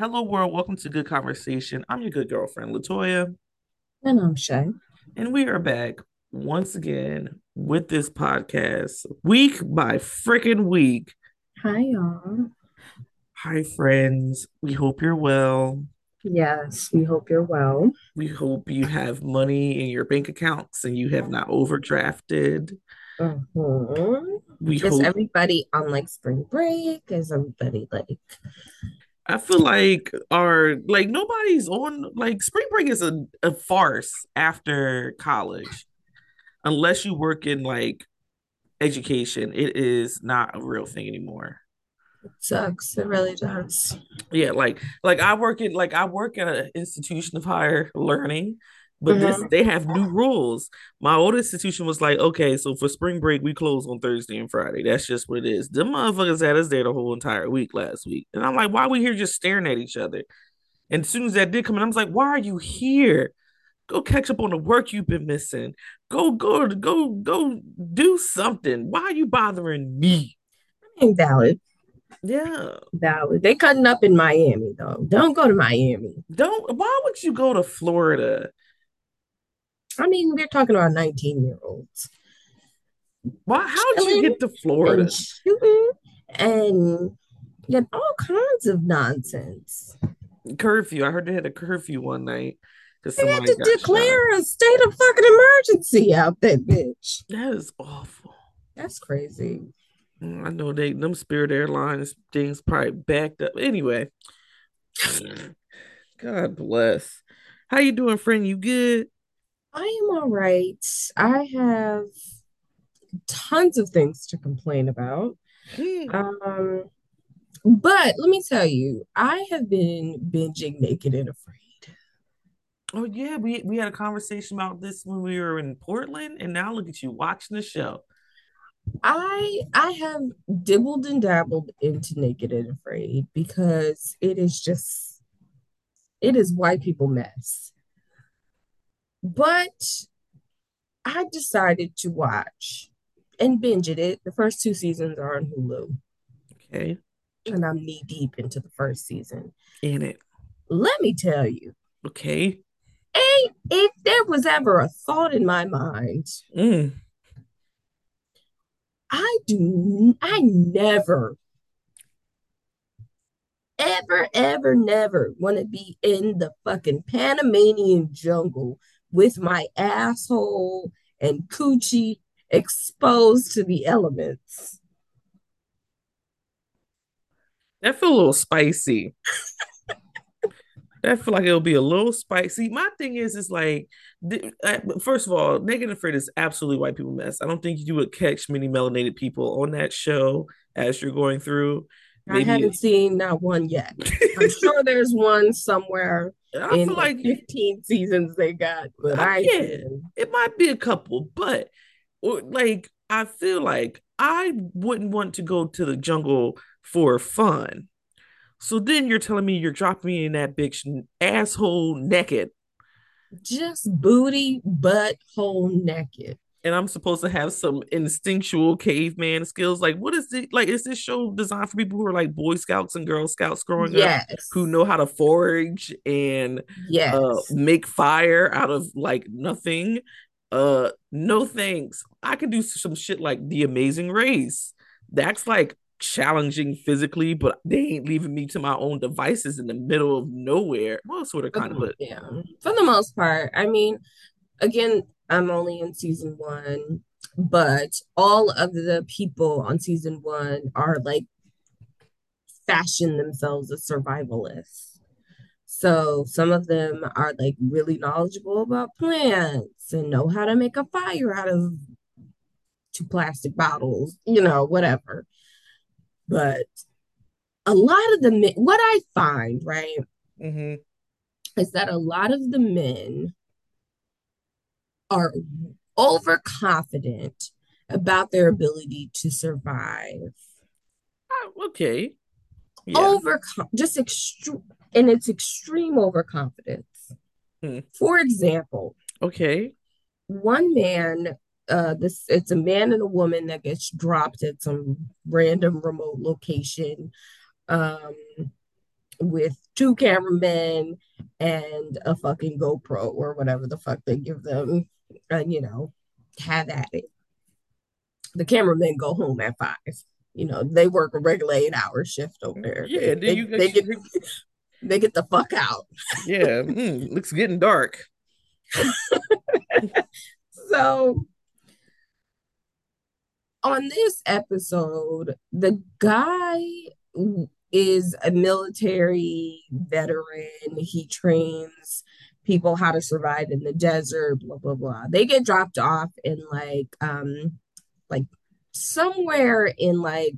Hello, world. Welcome to Good Conversation. I'm your good girlfriend, Latoya. And I'm Shay. And we are back once again with this podcast, week by freaking week. Hi, y'all. Hi, friends. We hope you're well. Yes, we hope you're well. We hope you have money in your bank accounts and you have not overdrafted. Mm-hmm. We is hope... everybody on like spring break? Is everybody like I feel like our like nobody's on like spring break is a, a farce after college. Unless you work in like education, it is not a real thing anymore. It sucks. It really does. Yeah, like like I work in like I work at an institution of higher learning but mm-hmm. this they have new rules. My old institution was like, okay, so for spring break we close on Thursday and Friday. That's just what it is. The motherfuckers had us there the whole entire week last week, and I'm like, why are we here just staring at each other? And as soon as that did come in, I was like, why are you here? Go catch up on the work you've been missing. Go, go, go, go do something. Why are you bothering me? I ain't valid. Yeah. Valid. They cutting up in Miami though. Don't go to Miami. Don't why would you go to Florida? I mean, we're talking about 19 year olds. Why? How did you get to Florida? And shooting and get all kinds of nonsense. Curfew. I heard they had a curfew one night. They had to declare shot. a state of fucking emergency out there, bitch. That is awful. That's crazy. Mm, I know they them Spirit Airlines things probably backed up. Anyway, God bless. How you doing, friend? You good? I am all right. I have tons of things to complain about. Um, but let me tell you, I have been binging Naked and Afraid. Oh yeah, we we had a conversation about this when we were in Portland, and now look at you watching the show. I I have dibbled and dabbled into Naked and Afraid because it is just it is white people mess. But I decided to watch and binge it. The first two seasons are on Hulu. Okay. And I'm knee deep into the first season. In it. Let me tell you. Okay. Ain't if there was ever a thought in my mind. Mm. I do I never ever, ever, never want to be in the fucking Panamanian jungle with my asshole and coochie exposed to the elements. That feel a little spicy. that feel like it'll be a little spicy. My thing is, is like, first of all, Naked and Afraid is absolutely white people mess. I don't think you would catch many melanated people on that show as you're going through. Maybe. I haven't seen not one yet. I'm sure there's one somewhere I in feel like 15 seasons they got, but I, I yeah, it might be a couple, but like I feel like I wouldn't want to go to the jungle for fun. So then you're telling me you're dropping me in that bitch asshole naked. Just booty, butt, hole naked and I'm supposed to have some instinctual caveman skills. Like, what is it? Like, is this show designed for people who are like Boy Scouts and Girl Scouts growing yes. up, who know how to forage and yes. uh, make fire out of like nothing? Uh, no thanks. I can do some shit like The Amazing Race. That's like challenging physically, but they ain't leaving me to my own devices in the middle of nowhere. Well, sort of, kind of, but yeah, for the most part. I mean, again, I'm only in season one, but all of the people on season one are like fashion themselves as survivalists. So some of them are like really knowledgeable about plants and know how to make a fire out of two plastic bottles, you know, whatever. But a lot of the men, what I find, right, mm-hmm. is that a lot of the men are overconfident about their ability to survive. Oh, okay. Yeah. Over just extreme and it's extreme overconfidence. Hmm. For example, okay, one man, uh, this it's a man and a woman that gets dropped at some random remote location. Um, with two cameramen and a fucking GoPro or whatever the fuck they give them, and you know, have at it. The cameramen go home at five. You know, they work a regular eight hour shift over there. Yeah, they, you, they, get they get the fuck out. Yeah, mm, looks getting dark. so on this episode, the guy is a military veteran. He trains people how to survive in the desert, blah blah blah. They get dropped off in like um like somewhere in like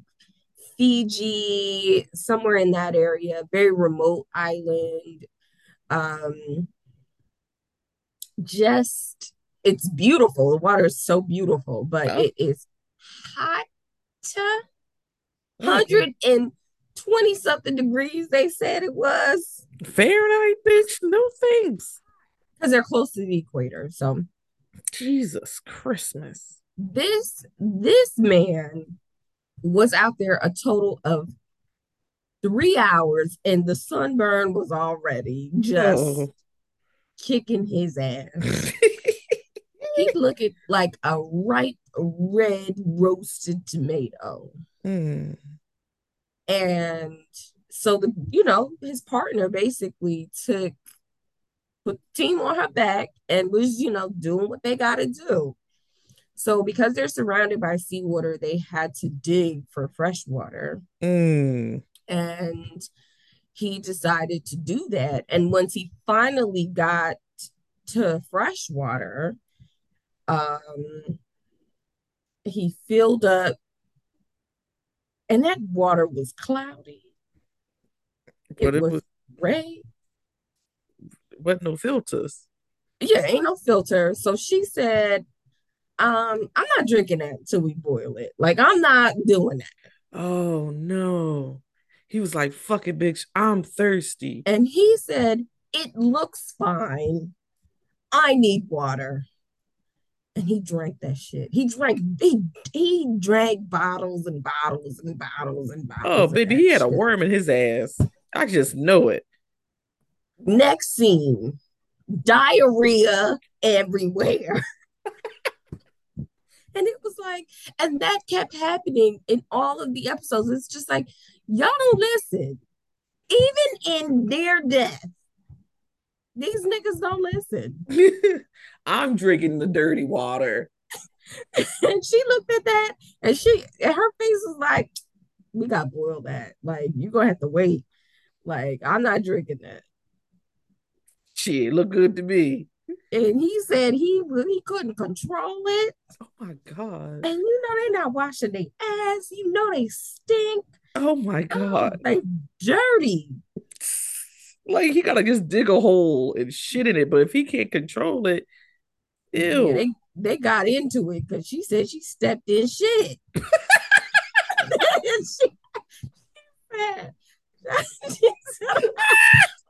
Fiji, somewhere in that area, very remote island. Um just it's beautiful. The water is so beautiful, but oh. it is hot. Mm-hmm. 120 something degrees, they said it was. Fahrenheit, bitch. No thanks. Because they're close to the equator. So Jesus Christmas. This this man was out there a total of three hours and the sunburn was already just oh. kicking his ass. he looking like a ripe red roasted tomato. Mm. And so the you know, his partner basically took put the team on her back and was, you know, doing what they gotta do. So because they're surrounded by seawater, they had to dig for fresh water. Mm. And he decided to do that. And once he finally got to fresh water, um, he filled up, and that water was cloudy. But it, it was, was gray. What no filters? Yeah, ain't no filter. So she said, um, I'm not drinking that until we boil it. Like, I'm not doing that. Oh no. He was like, fuck it, bitch. I'm thirsty. And he said, It looks fine. I need water and he drank that shit. He drank he he drank bottles and bottles and bottles and bottles. Oh, baby, he had shit. a worm in his ass. I just know it. Next scene, diarrhea everywhere. and it was like, and that kept happening in all of the episodes. It's just like, y'all don't listen. Even in their death, these niggas don't listen. I'm drinking the dirty water. and she looked at that and she and her face was like, We got boiled that. Like, you're gonna have to wait. Like, I'm not drinking that. Shit, look good to me. And he said he he couldn't control it. Oh my god! And you know they're not washing their ass. You know they stink. Oh my oh, god! Oh, they dirty. Like he gotta just dig a hole and shit in it. But if he can't control it, ew. Yeah, they, they got into it because she said she stepped in shit. she, she, said,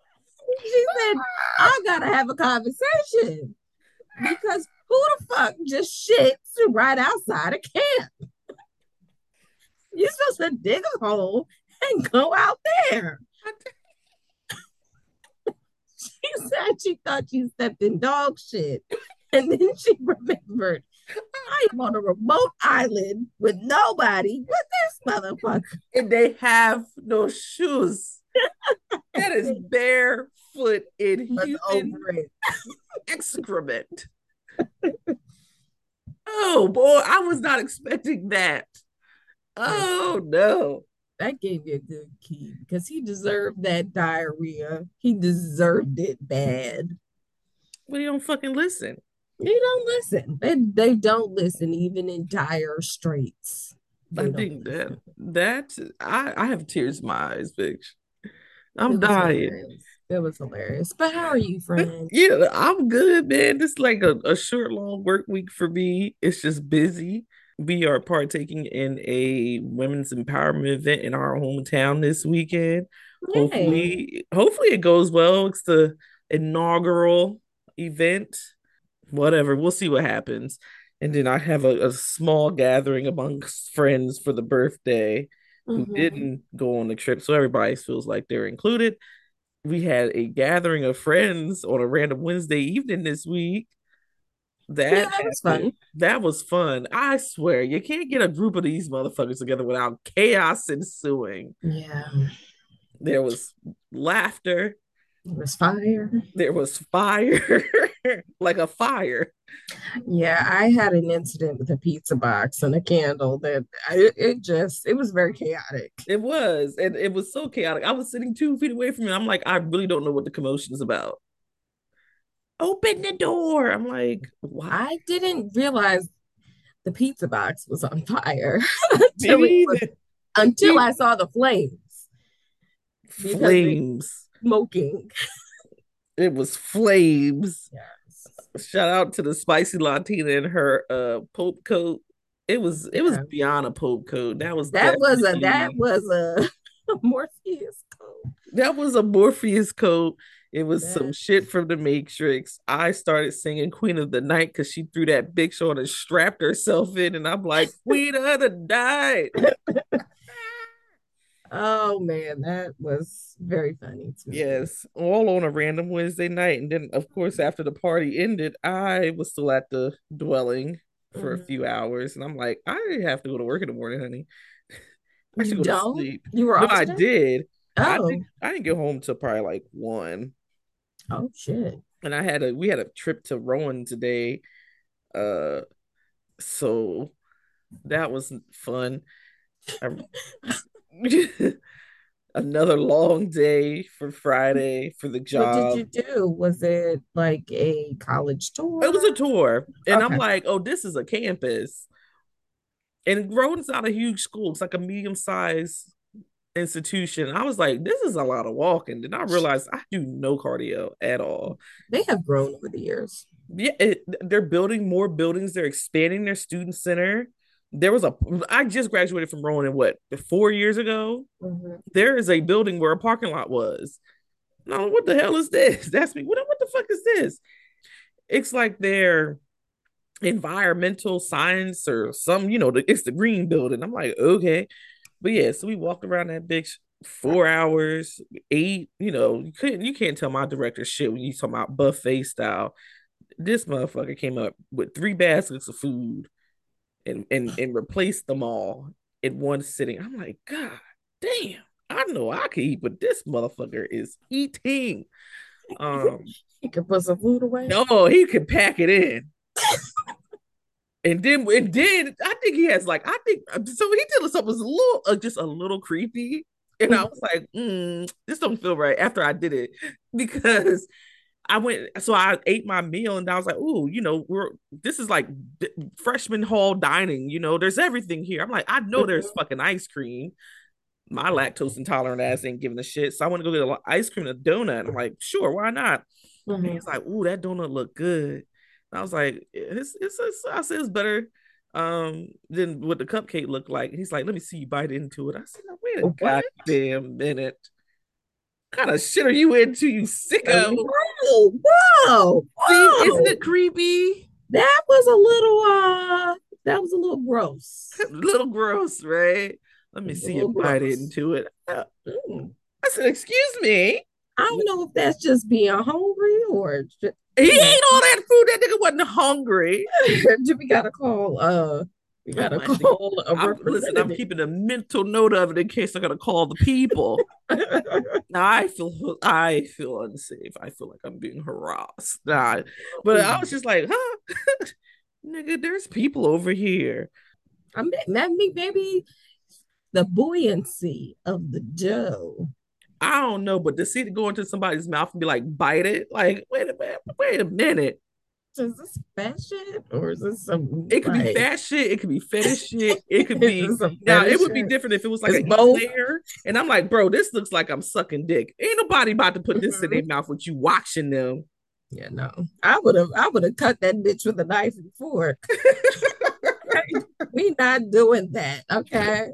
she said, I gotta have a conversation because who the fuck just shits right outside of camp? You're supposed to dig a hole and go out there she said she thought she stepped in dog shit. And then she remembered, I am on a remote island with nobody with this motherfucker. And they have no shoes. That is barefoot in human excrement. oh boy, I was not expecting that. Oh no that gave me a good key because he deserved that diarrhea. He deserved it bad. But he don't fucking listen. They don't listen. They they don't listen even in dire straits. They I think listen. that that I I have tears in my eyes, bitch. I'm dying. It was hilarious. But how are you, friend? yeah, I'm good, man. This is like a, a short, long work week for me. It's just busy we are partaking in a women's empowerment event in our hometown this weekend. Yay. Hopefully, hopefully it goes well. It's the inaugural event. Whatever, we'll see what happens. And then I have a, a small gathering amongst friends for the birthday. Who mm-hmm. didn't go on the trip. So everybody feels like they're included. We had a gathering of friends on a random Wednesday evening this week. That, yeah, that was fun. That was fun. I swear, you can't get a group of these motherfuckers together without chaos ensuing. Yeah. There was laughter. There was fire. There was fire, like a fire. Yeah, I had an incident with a pizza box and a candle that I, it just it was very chaotic. It was, and it was so chaotic. I was sitting two feet away from it. I'm like, I really don't know what the commotion is about. Open the door. I'm like, why? I didn't realize the pizza box was on fire until, was, until I saw the flames. Flames smoking. It was flames. Yes. Shout out to the spicy Latina in her uh Pope coat. It was it was beyond a Pope coat. That was that was a that was a, Morpheus coat. That was a Morpheus coat. It was some shit from the Matrix. I started singing Queen of the Night because she threw that big show and strapped herself in, and I'm like, Queen of the Night. Oh man, that was very funny. Yes, all on a random Wednesday night, and then of course after the party ended, I was still at the dwelling for mm-hmm. a few hours, and I'm like, I have to go to work in the morning, honey. I should you go don't? to sleep. You were no, I did. Oh, I, did, I didn't get home till probably like one. Oh shit! And I had a we had a trip to Rowan today, uh, so that was fun. I, another long day for Friday for the job. What did you do? Was it like a college tour? It was a tour. And okay. I'm like, oh, this is a campus. And Rowan's not a huge school, it's like a medium sized institution. I was like, this is a lot of walking. Then I realized I do no cardio at all. They have grown over the years. Yeah, it, they're building more buildings, they're expanding their student center there was a I just graduated from Rowan what four years ago. Mm-hmm. There is a building where a parking lot was. No, what the hell is this? That's me. What what the fuck is this? It's like their environmental science or some, you know, the, it's the green building. I'm like, okay. But yeah, so we walked around that bitch four hours, eight, you know, you couldn't you can't tell my director shit when you talk about buffet style. This motherfucker came up with three baskets of food and and and replace them all in one sitting. I'm like, God damn, I know I can eat, but this motherfucker is eating. Um, he can put some food away. No, he can pack it in. and then and then I think he has like I think so he did something was a little uh, just a little creepy. And I was like, mm, this don't feel right after I did it because I went, so I ate my meal and I was like, "Ooh, you know, we're this is like freshman hall dining. You know, there's everything here." I'm like, "I know there's mm-hmm. fucking ice cream." My lactose intolerant ass ain't giving a shit, so I want to go get an ice cream and a donut. I'm like, "Sure, why not?" Mm-hmm. And he's like, "Ooh, that donut look good." And I was like, "It's it's, it's I said it's better." um than what the cupcake looked like. He's like, let me see you bite into it. I said, wait a oh, goddamn minute kind of shit are you into, you sicko? Whoa, whoa, whoa. See, isn't it creepy? That was a little uh that was a little gross. a little gross, right? Let me see you bite into it. Uh, mm. I said, excuse me. I don't know if that's just being hungry or just, he ate all that food. That nigga wasn't hungry. We gotta call uh you gotta call a I'm, listen, I'm keeping a mental note of it in case I gotta call the people. now I feel I feel unsafe. I feel like I'm being harassed. Nah, but I was just like, huh, nigga, there's people over here. I mean, maybe maybe the buoyancy of the dough. I don't know, but to see it go into somebody's mouth and be like, bite it, like, wait a minute, wait a minute is this fat shit or is this some? It could like... be fat shit. It could be fetish shit. It could be. now it would be different if it was like it's a both. And I'm like, bro, this looks like I'm sucking dick. Ain't nobody about to put this mm-hmm. in their mouth with you watching them. Yeah, no. I would have. I would have cut that bitch with a knife and fork. we not doing that, okay?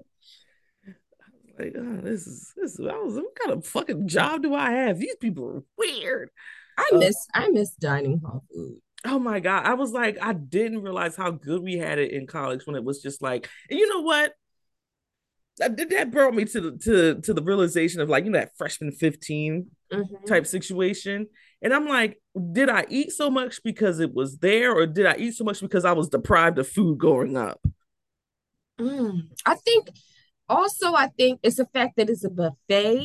Like, oh, this is this is. I was, what kind of fucking job do I have? These people are weird. I miss uh, I miss dining hall food. Oh my god, I was like, I didn't realize how good we had it in college when it was just like, and you know what? that brought me to the to to the realization of like you know that freshman 15 Mhm. type situation. And I'm like, did I eat so much because it was there, or did I eat so much because I was deprived of food growing up? Mm. I think also I think it's the fact that it's a buffet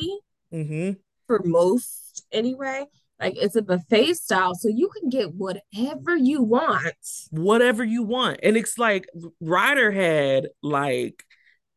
Mm-hmm. for most anyway. Like it's a buffet style, so you can get whatever you want. Whatever you want. And it's like Rider had like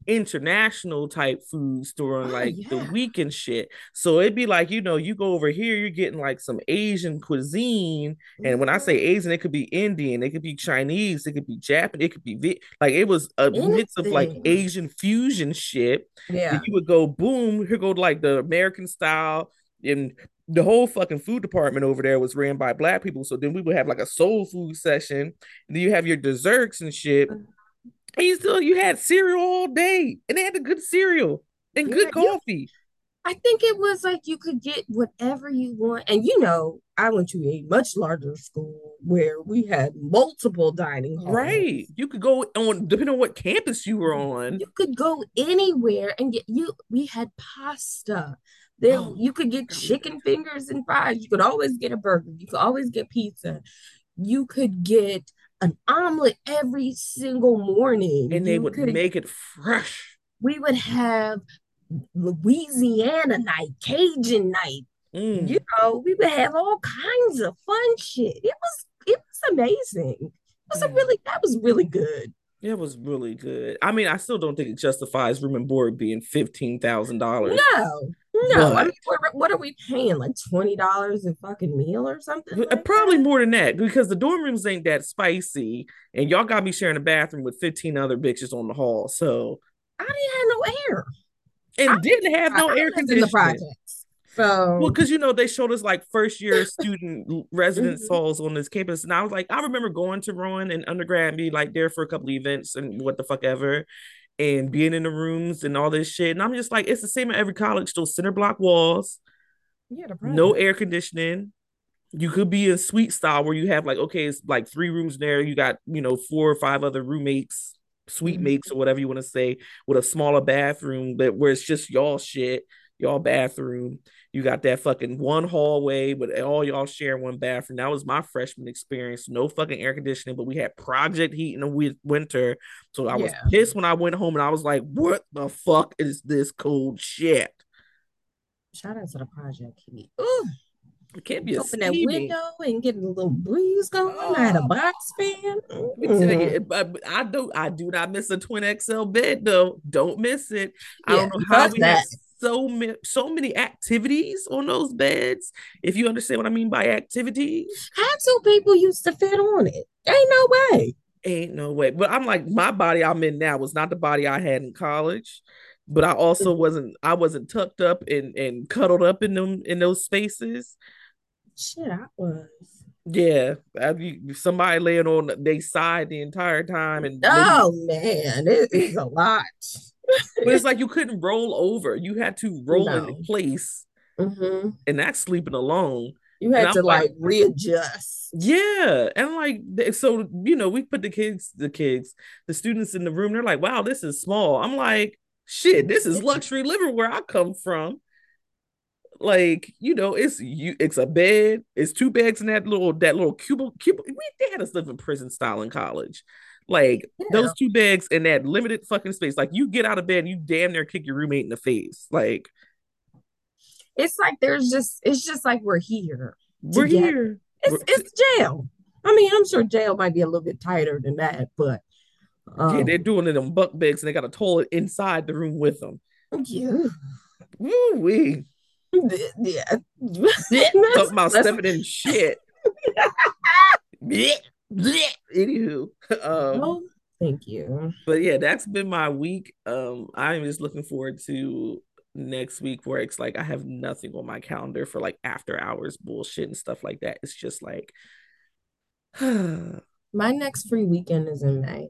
international type foods during Oh like the yeah. week and shit. So it'd be like, you know, you go over here, you're getting like some Asian cuisine. And when I say Mhm. Asian, it could be Indian, it could be Chinese, it could be Japanese, it could be like it was a mix of like Asian fusion shit. Yeah. you would go boom, here go like the American style and the whole fucking food department over there was ran by black people. So then we would have like a soul food session. And then you have your desserts and shit. And you still you had cereal all day, and they had the good cereal and Yeah, good you coffee. I think it was like you could get whatever you want. And you know, I went to a much larger school where we had multiple dining halls. Right. You could go on depending on what campus you were on. You could go anywhere and get you we had pasta. There Oh you could get chicken fingers and fries. You could always get a burger. You could always get pizza. You could get an omelet every single morning. and they You would could make it fresh. we would have Louisiana night, Cajun night. Mm. You know, we would have all kinds of fun shit. It was it was amazing. It was a really that was really good. It was really good. I mean, I still don't think it justifies room and board being fifteen thousand dollars. No, no. I But mean, what, are we paying? Like twenty dollars a fucking meal or something like probably that? more than that because the dorm rooms ain't that spicy, and y'all got me sharing a bathroom with fifteen other bitches on the hall. So I didn't have no air. I and didn't have no I air in the conditioning. So Well, because you know they showed us like first year student residence mhm, halls on this campus, and I was like, I remember going to Rowan and undergrad and be like there for a couple of events and what the fuck ever, and being in the rooms and all this shit. And I'm just like, it's the same at every college. Those center block walls, yeah, no air conditioning. You could be in suite style where you have like, okay, it's like three rooms there. You got, you know, four or five other roommates, suite Mhm. mates, or whatever you want to say, with a smaller bathroom that where it's just y'all shit, y'all bathroom. You got that fucking one hallway, but all y'all share one bathroom. That was my freshman experience. No fucking air conditioning, but we had project heat in the winter. So I was Yeah, pissed when I went home and I was like, what the fuck is this cold shit? shout out to the project heat. Ooh, It can't be a open that window and getting a little breeze going. I had a Oh, box fan. Let me tell you, Mm. it- I, I do I do not miss a twin XL bed though. Don't miss it. I don't know how we had that. So many so many activities on those beds. If you understand what I mean by activities, How two people used to fit on it? Ain't no way. ain't no way. But I'm like, my body I'm in now was not the body I had in college. But I also mm-hmm. wasn't I wasn't tucked up and and cuddled up in them in those spaces. Shit, I was. Yeah, somebody laying on their side the entire time, and oh, maybe Oh man, it is a lot. But it's like you couldn't roll over. You had to roll No. place, hmm and that's sleeping alone. You had to like, like readjust. yeah. And like, so, you know, we put the kids, the kids, the students in the room. They're like, wow, this is small. I'm like, shit, this is luxury living where I come from. Like, you know, it's you, it's a bed, it's two beds in that little, that little cubicle. cubicle. We, they had us live in prison style in college. Like, Yeah. those two beds in that limited fucking space. Like, you get out of bed and you damn near kick your roommate in the face. Like, It's like there's just it's just like we're here we're together. here. It's We're- it's jail. I mean, I'm sure jail might be a little bit tighter than that, but yeah, they're um doing it in buck beds and they got a toilet inside the room with them. yeah. Woo wee. Yeah. Talking about stepping in shit. Blech. Anywho, um, Oh, thank you. but yeah, that's been my week. Um, I'm just looking forward to next week where it's like I have nothing on my calendar for like after hours bullshit and stuff like that. It's just like, My next free weekend is in May.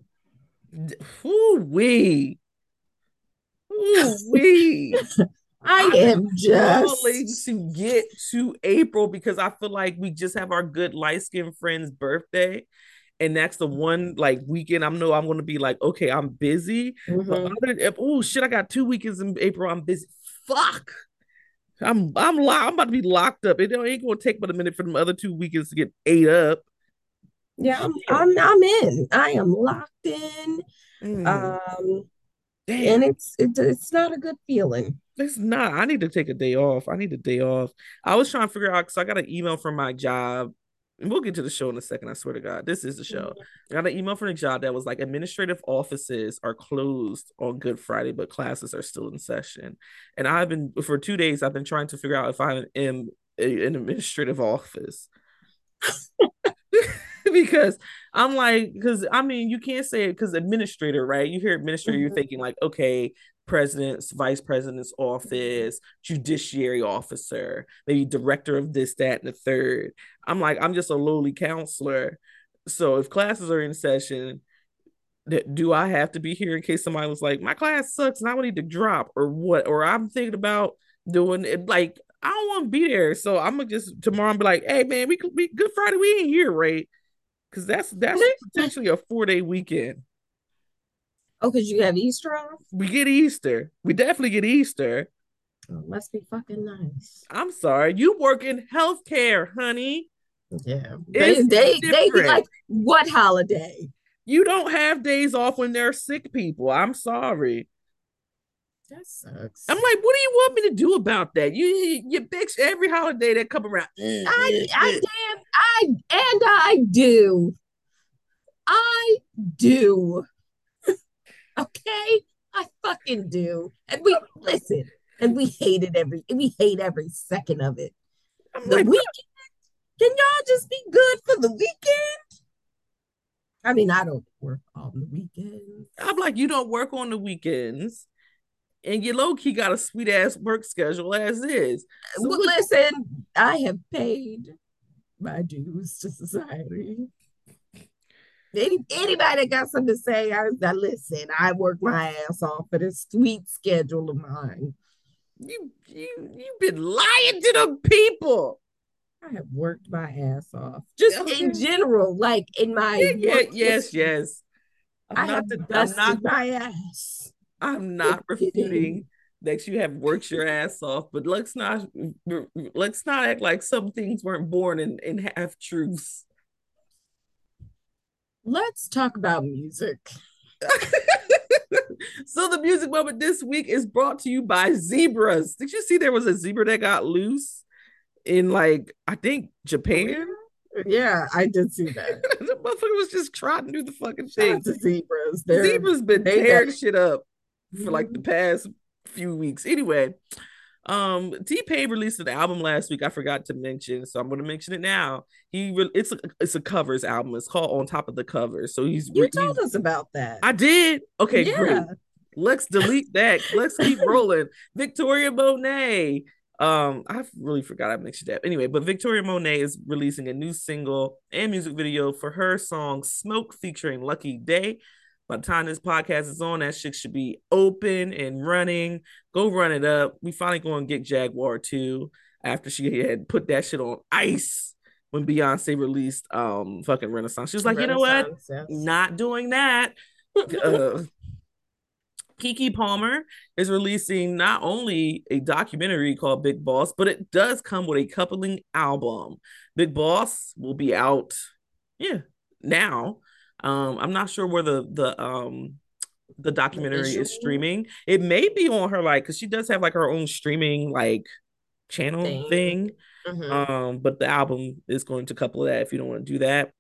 Ooh, wee, woo wee. I am just to get to April because I feel like we just have our good light skinned friend's birthday. and that's the one like weekend I know I'm gonna be like, okay, I'm busy. Mm-hmm. oh shit, I got two weekends in April. I'm busy. Fuck. I'm I'm lo- I'm about to be locked up. It ain't gonna take but a minute for them other two weekends to get ate up. Yeah, I'm I'm, I'm in. I am locked in. Mm. Um, Damn. and it's it, it's not a good feeling. It's not. I need to take a day off. I need a day off. I was trying to figure out because I got an email from my job. And we'll get to the show in a second. I swear to God, this is the show. Mm-hmm. I got an email from the job that was like administrative offices are closed on Good Friday, but classes are still in session. And I've been for two days. I've been trying to figure out if I am in an administrative office. because I'm like, because I mean, you can't say it because administrator, right? You hear administrator, mm-hmm. you're thinking like, okay, president's, vice president's office, judiciary officer, maybe director of this, that, and the third. I'm like, I'm just a lowly counselor. So if classes are in session, do I have to be here in case somebody was like, my class sucks and I need to drop or what? Or I'm thinking about doing it like I don't want to be there. So I'm gonna just tomorrow be like, hey man, we could be good Friday, we ain't here, right? Because that's that's potentially a four day weekend. Oh, because you have Easter off? We get Easter. We definitely get Easter. Oh, must be fucking nice. I'm sorry. You work in healthcare, honey. Yeah. They they, they be like, what holiday? You don't have days off when there are sick people. I'm sorry. That sucks. I'm like, what do you want me to do about that? You you, you bitch every holiday that come around. Mm, I I damn I and I do. I do. okay? I fucking do. And we listen, and we hate it every we hate every second of it. I'm the like, weekend. Can y'all just be good for the weekend? I mean, I don't work on the weekends. I'm like, you don't work on the weekends and you low key got a sweet ass work schedule as is. So well, listen, I have paid my dues to society. Any, anybody that got something to say, I, I listen. I work my ass off for this sweet schedule of mine. You you you've been lying to the people. I have worked my ass off, just okay. in general, like in my yeah, yeah yes, yes. I'm I have the, dusted not, my ass. I'm not refuting that you have worked your ass off, but let's not let's not act like some things weren't born in, in half truths. Let's talk about music. so the music moment this week is brought to you by zebras. Did you see there was a zebra that got loose in like I think Japan? Yeah, I did see that. the motherfucker was just trotting through the fucking thing. zebras. They're, zebras been tearing shit up for like the past few weeks. Anyway, um, T Pain released an album last week. I forgot to mention, so I'm going to mention it now. He re- it's a it's a covers album. It's called On Top of the Covers. So he's you told us about that. I did. Okay, yeah. great. Let's delete that. Let's keep rolling. Victoria Monet. Um, I really forgot I mentioned that. Anyway, but Victoria Monet is releasing a new single and music video for her song "Smoke" featuring Lucky Daye. By the time this podcast is on, that shit should be open and running. Go run it up. We finally going to get Jaguar 2 after she had put that shit on ice when Beyonce released um fucking Renaissance. She was like, you know what? Yes. Not doing that. uh, Keke Palmer is releasing not only a documentary called Big Boss, but it does come with a coupling album. Big Boss will be out, yeah, now. Um, I'm not sure where the the um the documentary is streaming. It may be on her like because she does have like her own streaming like channel thing. thing. Mm-hmm. Um, but the album is going to couple that if you don't want to do that.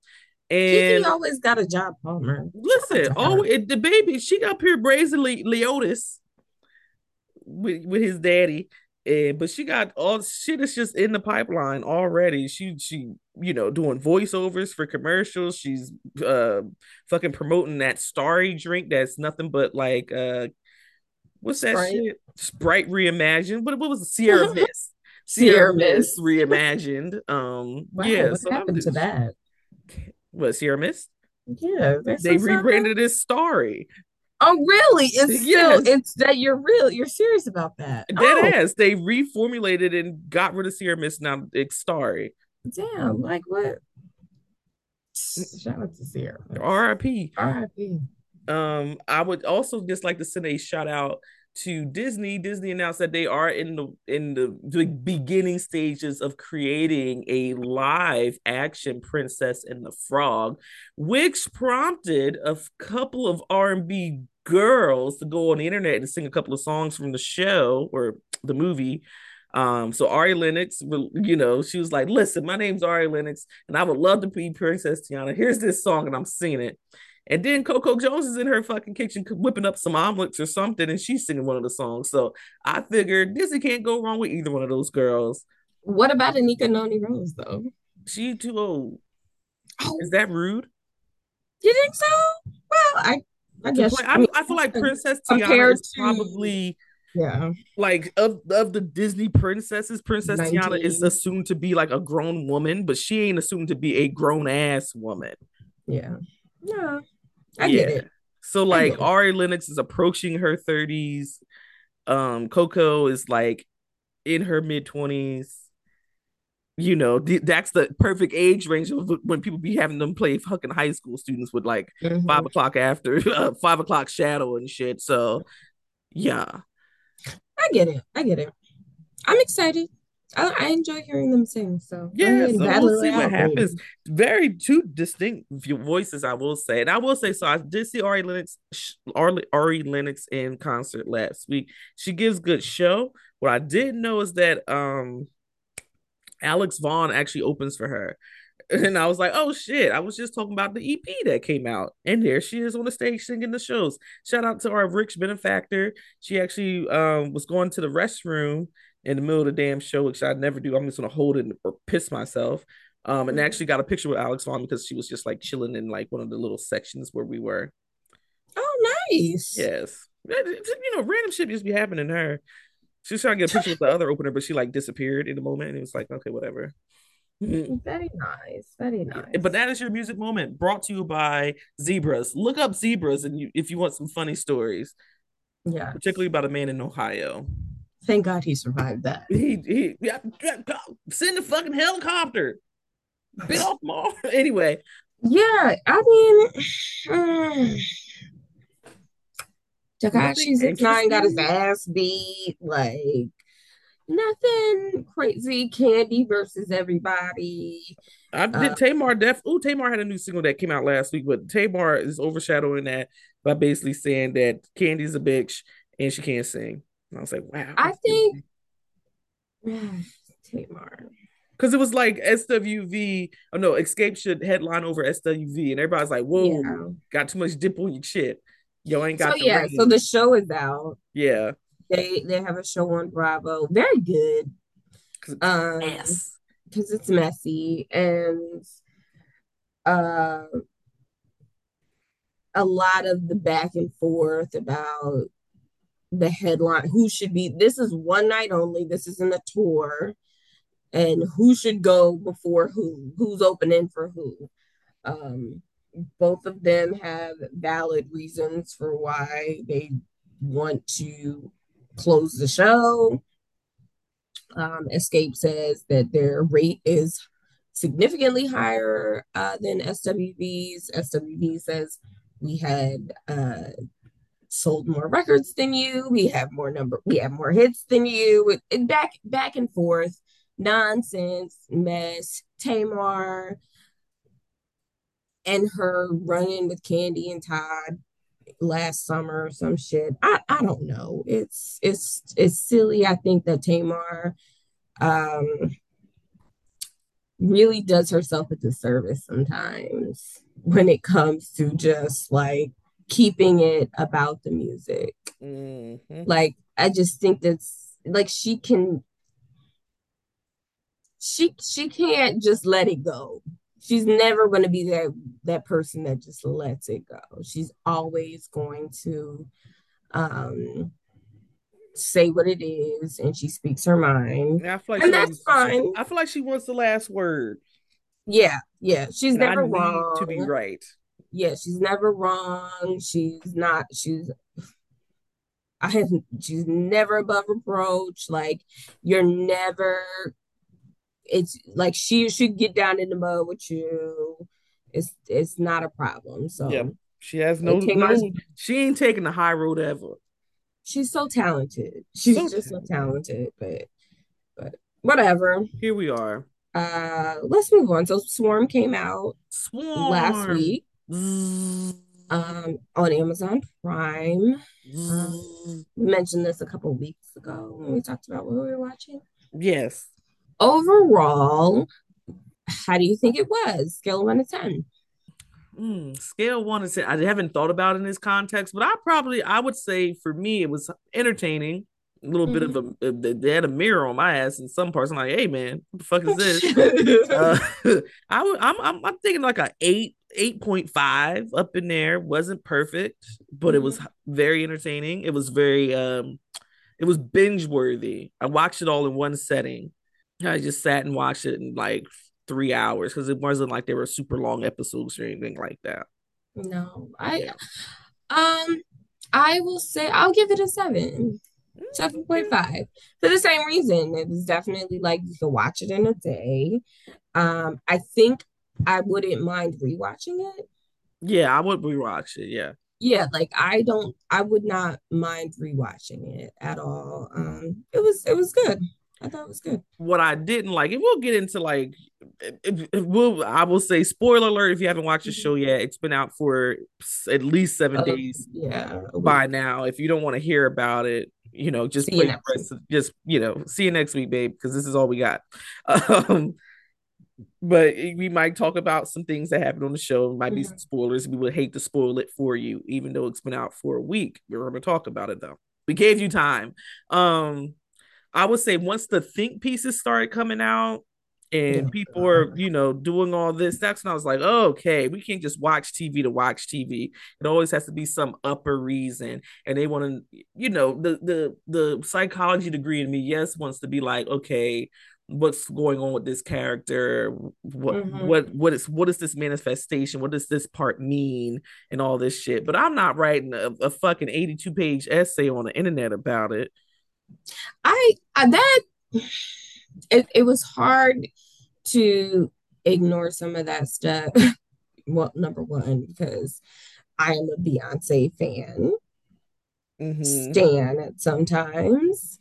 And she always got a job, Palmer. Listen, oh, it, the baby, she got here brazenly Leodis with with his daddy, and but she got all shit is just in the pipeline already. She she you know doing voiceovers for commercials. She's uh fucking promoting that starry drink that's nothing but like uh what's that Sprite. shit? Sprite reimagined. What what was it? Sierra Mist. Sierra Mist reimagined. Um wow, yeah, what so happened to that? What Sierra Mist? Yeah, they rebranded it as Starry. Oh, really? It's still yes. it's that you're real. You're serious about that. Dead oh. ass. They reformulated and got rid of Sierra Mist. Now it's Starry. Damn. Like what? Shout out to Sierra. R.I.P. R.I.P. Um, I would also just like to send a shout out to Disney. Disney announced that they are in the in the beginning stages of creating a live action Princess and the Frog, which prompted a couple of R&B girls to go on the internet and sing a couple of songs from the show or the movie. Um, so Ari Lennox, you know, she was like, "Listen, my name's Ari Lennox, and I would love to be Princess Tiana. Here's this song, and I'm singing it." And then Coco Jones is in her fucking kitchen whipping up some omelets or something, and she's singing one of the songs. So I figured Disney can't go wrong with either one of those girls. What about Anika Noni Rose though? She too old. Oh. Is that rude? You think so? Well, I I guess I, I, mean, I feel like Princess Tiana is to, probably yeah like of of the Disney princesses, Princess 19. Tiana is assumed to be like a grown woman, but she ain't assumed to be a grown ass woman. Yeah. Yeah. I yeah. get it. So like Ari Lennox is approaching her 30s. Um, Coco is like in her mid 20s. You know, that's the perfect age range of when people be having them play fucking high school students with like mm-hmm. five o'clock after uh, five o'clock shadow and shit. So, yeah, I get it. I get it. I'm excited. I, I enjoy hearing them sing. So yeah, so we'll see what happens. Very two distinct voices, I will say, and I will say so. I did see Ari Lennox, Ari, Ari Lennox in concert last week. She gives good show. What I didn't know is that um Alex Vaughn actually opens for her. And I was like, oh shit, I was just talking about the EP that came out. And there she is on the stage singing the shows. Shout out to our rich benefactor. She actually um, was going to the restroom in the middle of the damn show, which I never do. I'm just gonna hold it or piss myself. Um, and actually got a picture with Alex Vaughn because she was just like chilling in like one of the little sections where we were. Oh, nice. Yes. You know, random shit just be happening to her. She was trying to get a picture with the other opener, but she like disappeared in the moment. And it was like, okay, whatever. Very nice. Very nice. But that is your music moment brought to you by Zebras. Look up Zebras and you if you want some funny stories. Yeah. Particularly about a man in Ohio. Thank God he survived that. He, he yeah, send a fucking helicopter. Bit off more. anyway. Yeah, I mean, uh, Tekashi Six Nine got his ass beat. Like nothing crazy. Kandi versus everybody. I did uh, Tamar def oh Tamar had a new single that came out last week, but Tamar is overshadowing that by basically saying that Kandi's a bitch and she can't sing. And I was like, wow. I think Tamar. Because it was like SWV, oh no, Xscape should headline over SWV, and everybody's like, "Whoa, yeah. got too much dip on your shit." Yo, ain't got. So yeah, rain. so the show is out. Yeah, they they have a show on Bravo. Very good. Um, yes, because it's messy and uh, a lot of the back and forth about the headline who should be this is one night only this isn't a tour and who should go before who who's opening for who. Um both of them have valid reasons for why they want to close the show. Um Xscape says that their rate is significantly higher uh, than swv's swv says we had uh sold more records than you. We have more number. We have more hits than you. Back back and forth, nonsense, mess. Tamar and her running with Kandi and Todd last summer or some shit. I I don't know. It's it's it's silly. I think that Tamar um really does herself a disservice sometimes when it comes to just like keeping it about the music. Mm-hmm. Like I just think that's like she can she she can't just let it go. She's never going to be that that person that just lets it go. She's always going to um say what it is and she speaks her mind. Yeah, I feel like and that's fine. I feel like she wants the last word. Yeah, yeah. She's and never wrong. to be right yeah, she's never wrong. She's not, she's I have she's never above reproach. Like you're never it's like she should get down in the mud with you. It's it's not a problem. So yeah, she has no, no she ain't taking the high road ever. She's so talented. She's so just talented. so talented, but but whatever. Here we are. Uh let's move on. So Swarm came out Swarm. last week. Um on Amazon Prime. Um, mentioned this a couple weeks ago when we talked about what we were watching. Yes. Overall, how do you think it was? Scale one to ten. Mm, scale one to ten. I haven't thought about in this context, but I probably I would say for me it was entertaining. A little mm-hmm. bit of mm-hmm. a they had a mirror on my ass in some parts. I'm like, hey man, what the fuck is this? uh, I would I'm, I'm I'm thinking like a eight eight point five up in there. wasn't perfect, but mm-hmm. it was mm-hmm. very entertaining. It was very um, it was binge worthy. I watched it all in one setting. I just sat and watched it in like three hours because it wasn't like they were super long episodes or anything like that. No, I yeah. um I will say I'll give it a seven. 7.5 for the same reason. It was definitely like you could watch it in a day. Um, I think I wouldn't mind rewatching it. Yeah, I would rewatch it. Yeah. Yeah, like I don't I would not mind rewatching it at all. Um it was it was good. I thought it was good. What I didn't like, and we'll get into like, if, if we'll, I will say, spoiler alert if you haven't watched the show mm-hmm. yet, it's been out for at least seven uh, days. Yeah, by now. If you don't want to hear about it, you know, just rest, just you know, see you next week, babe, because this is all we got. Um, but we might talk about some things that happened on the show. It might mm-hmm. be some spoilers. We would hate to spoil it for you, even though it's been out for a week. We're going to talk about it though. We gave you time. Um, I would say once the think pieces started coming out and people are, you know, doing all this, that's when I was like, oh, okay, we can't just watch TV to watch TV. It always has to be some upper reason. And they want to, you know, the the the psychology degree in me, yes, wants to be like, okay, what's going on with this character what mm-hmm. what what is what is this manifestation what does this part mean and all this shit but i'm not writing a, a fucking 82 page essay on the internet about it I, I that it, it was hard to ignore some of that stuff. well, number one, because I am a Beyonce fan. Mm-hmm. Stan at sometimes.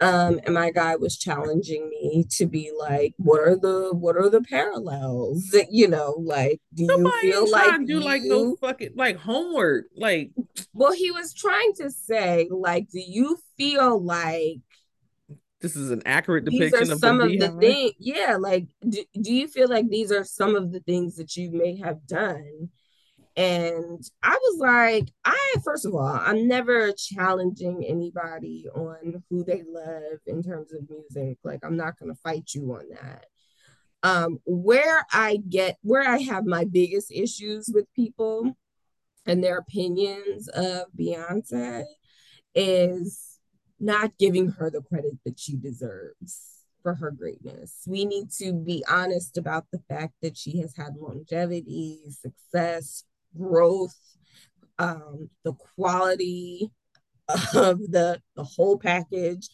Um, and my guy was challenging me to be like, what are the what are the parallels? You know, like, do Somebody you feel like do you... like no fucking like homework? Like, well, he was trying to say, like, do you feel like this is an accurate depiction of some of the things? Yeah, like, do, do you feel like these are some of the things that you may have done? And I was like, I, first of all, I'm never challenging anybody on who they love in terms of music. Like, I'm not to fight you on that. Um, where I get, where I have my biggest issues with people and their opinions of Beyonce is not giving her the credit that she deserves for her greatness. We need to be honest about the fact that she has had longevity, success, growth, um, the quality of the the whole package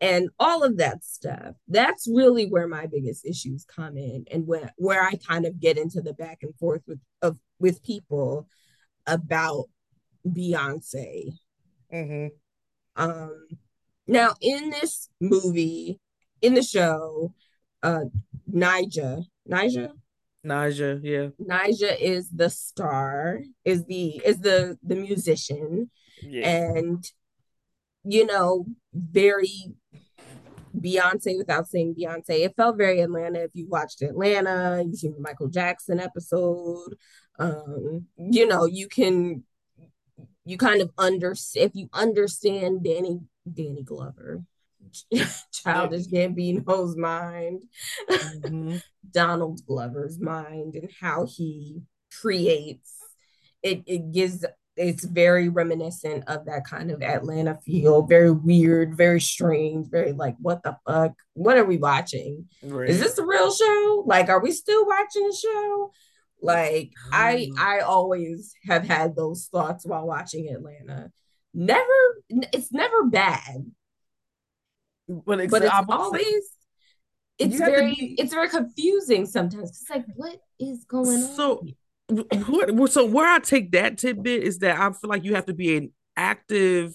and all of that stuff. That's really where my biggest issues come in and where where i kind of get into the back and forth with of with people about beyonce. Mm-hmm. um now in this movie in the show uh Ni'Jah Ni'Jah Ni'Jah, yeah. Ni'Jah is the star, is the is the the musician, yeah. and you know, very Beyonce without saying Beyonce. It felt very Atlanta. If you watched Atlanta, you seen the Michael Jackson episode. Um, you know, you can you kind of under if you understand Danny Danny Glover, Childish Gambino's mind, mm-hmm. Donald Glover's mind, and how he creates. It, it gives it's very reminiscent of that kind of Atlanta feel, very weird, very strange, very like, what the fuck? What are we watching? Right. Is this a real show? Like, are we still watching a show? Like, I I always have had those thoughts while watching Atlanta. Never, it's never bad but it's, but it's always it's very be... it's very confusing sometimes. It's like what is going on? so, on? So where I take that tidbit is that I feel like you have to be an active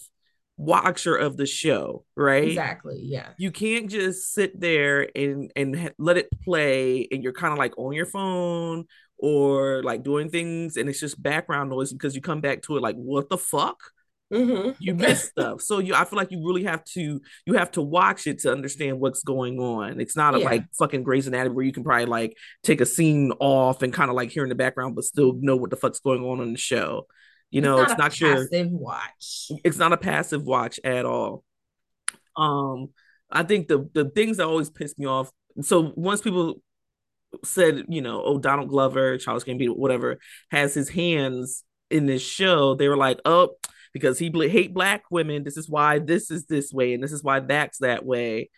watcher of the show, right? Exactly. Yeah. You can't just sit there and and let it play and you're kind of like on your phone or like doing things and it's just background noise because you come back to it like what the fuck? Mm-hmm. You miss stuff. So you I feel like you really have to you have to watch it to understand what's going on. It's not a, yeah. like fucking Grey's Anatomy where you can probably like take a scene off and kind of like hear in the background but still know what the fuck's going on in the show. You know, it's not, it's not passive watch. It's not a passive watch at all. Um, I think the the things that always piss me off. So once people said, you know, oh Donald Glover, Charles Gambino, whatever, has his hands in this show, they were like, oh, because he hate black women. This is why this is this way, and this is why that's that way.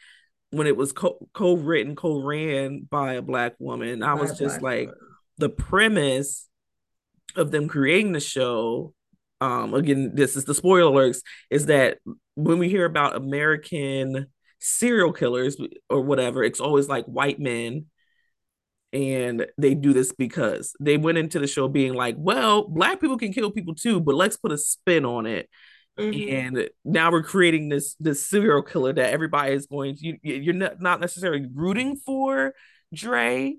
When it was co- co-written, co-ran by a black woman, I was just like, woman. the premise of them creating the show um again this is the spoiler alerts is that when we hear about american serial killers or whatever it's always like white men and they do this because they went into the show being like well black people can kill people too but let's put a spin on it mm-hmm. and now we're creating this this serial killer that everybody is going to you, you're not necessarily rooting for dre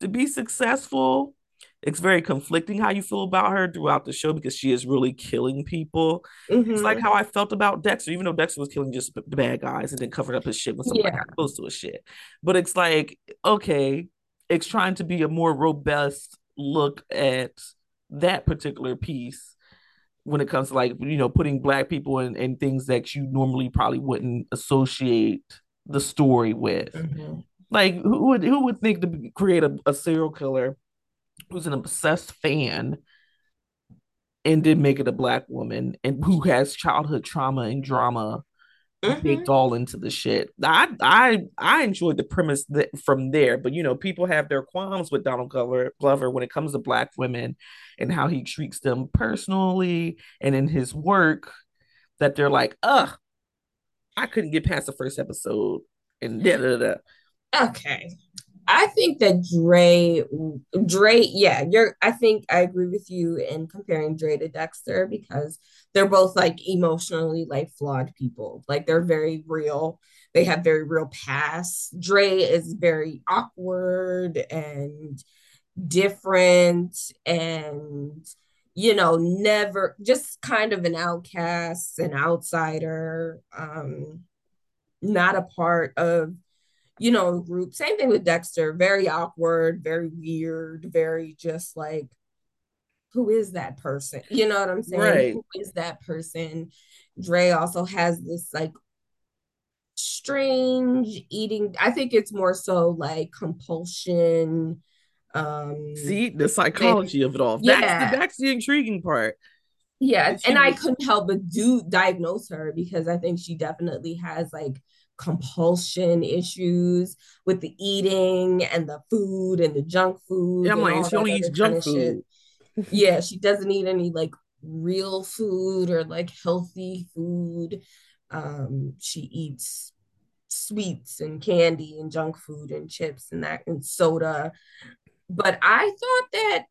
to be successful it's very conflicting how you feel about her throughout the show because she is really killing people. Mm-hmm. It's like mm-hmm. how I felt about Dexter, even though Dexter was killing just the bad guys and then covered up his shit when somebody yeah. got close to his shit. But it's like, okay, it's trying to be a more robust look at that particular piece when it comes to like, you know, putting black people in, in things that you normally probably wouldn't associate the story with. Mm-hmm. Like who would who would think to create a, a serial killer who's an obsessed fan and did make it a black woman and who has childhood trauma and drama mm-hmm. baked all into the shit. I I I enjoyed the premise that from there, but you know, people have their qualms with Donald Glover, Glover when it comes to black women and how he treats them personally and in his work that they're like, ugh, I couldn't get past the first episode and da da da. Okay. I think that Dre, Dre, yeah, you're. I think I agree with you in comparing Dre to Dexter because they're both like emotionally like flawed people. Like they're very real. They have very real past. Dre is very awkward and different and you know never just kind of an outcast an outsider um not a part of you know, group. Same thing with Dexter. Very awkward, very weird, very just like, who is that person? You know what I'm saying? Right. Who is that person? Dre also has this like strange eating. I think it's more so like compulsion. Um See the psychology of it all. Yeah. That's the, that's the intriguing part. Yeah, and I couldn't help but do diagnose her because I think she definitely has like compulsion issues with the eating and the food and the junk food. Yeah, I'm like, she only eats junk food. yeah, she doesn't eat any like real food or like healthy food. Um, she eats sweets and candy and junk food and chips and that and soda. But I thought that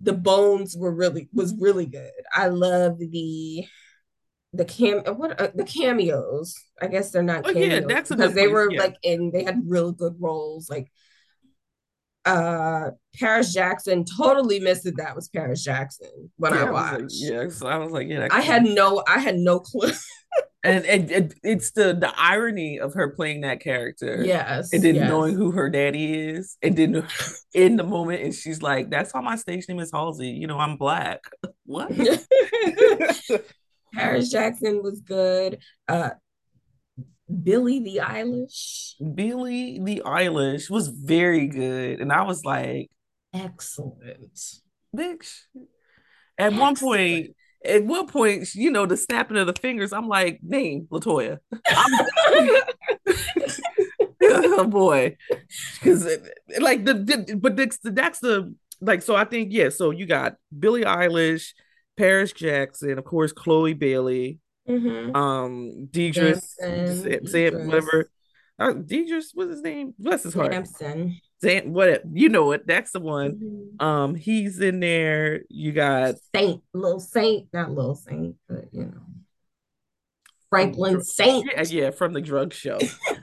the bones were really was really good. I love the the cam what uh, the cameos. I guess they're not cameos yeah, that's because they were yeah. like in they had real good roles. Like uh Paris Jackson totally missed that that was Paris Jackson when yeah, I watched. I like, yeah, so I was like, yeah. I had no, I had no clue. and it, it, it's the the irony of her playing that character. Yes, and then yes. knowing who her daddy is, and then in the moment, and she's like, "That's how my stage name is Halsey." You know, I'm black. what? Paris Jackson was good. Uh, Billie the Eilish. Billie the Eilish was very good, and I was like, excellent. Bitch. At excellent. one point, at one point, you know, the snapping of the fingers, I'm like, name Latoya. oh boy, because like the, the but that's the that's the like so I think yeah. So you got Billie Eilish, Paris Jackson, of course, Chloe Bailey, mm-hmm. um, Deidre, say it, whatever. uh, Deidris, what's his name? Bless his heart. Samson. Zan, what you know it? That's the one. Mm-hmm. Um, he's in there. You got Saint, little Saint, not little Saint, but you know. Franklin Saint. Yeah, yeah, from the drug show.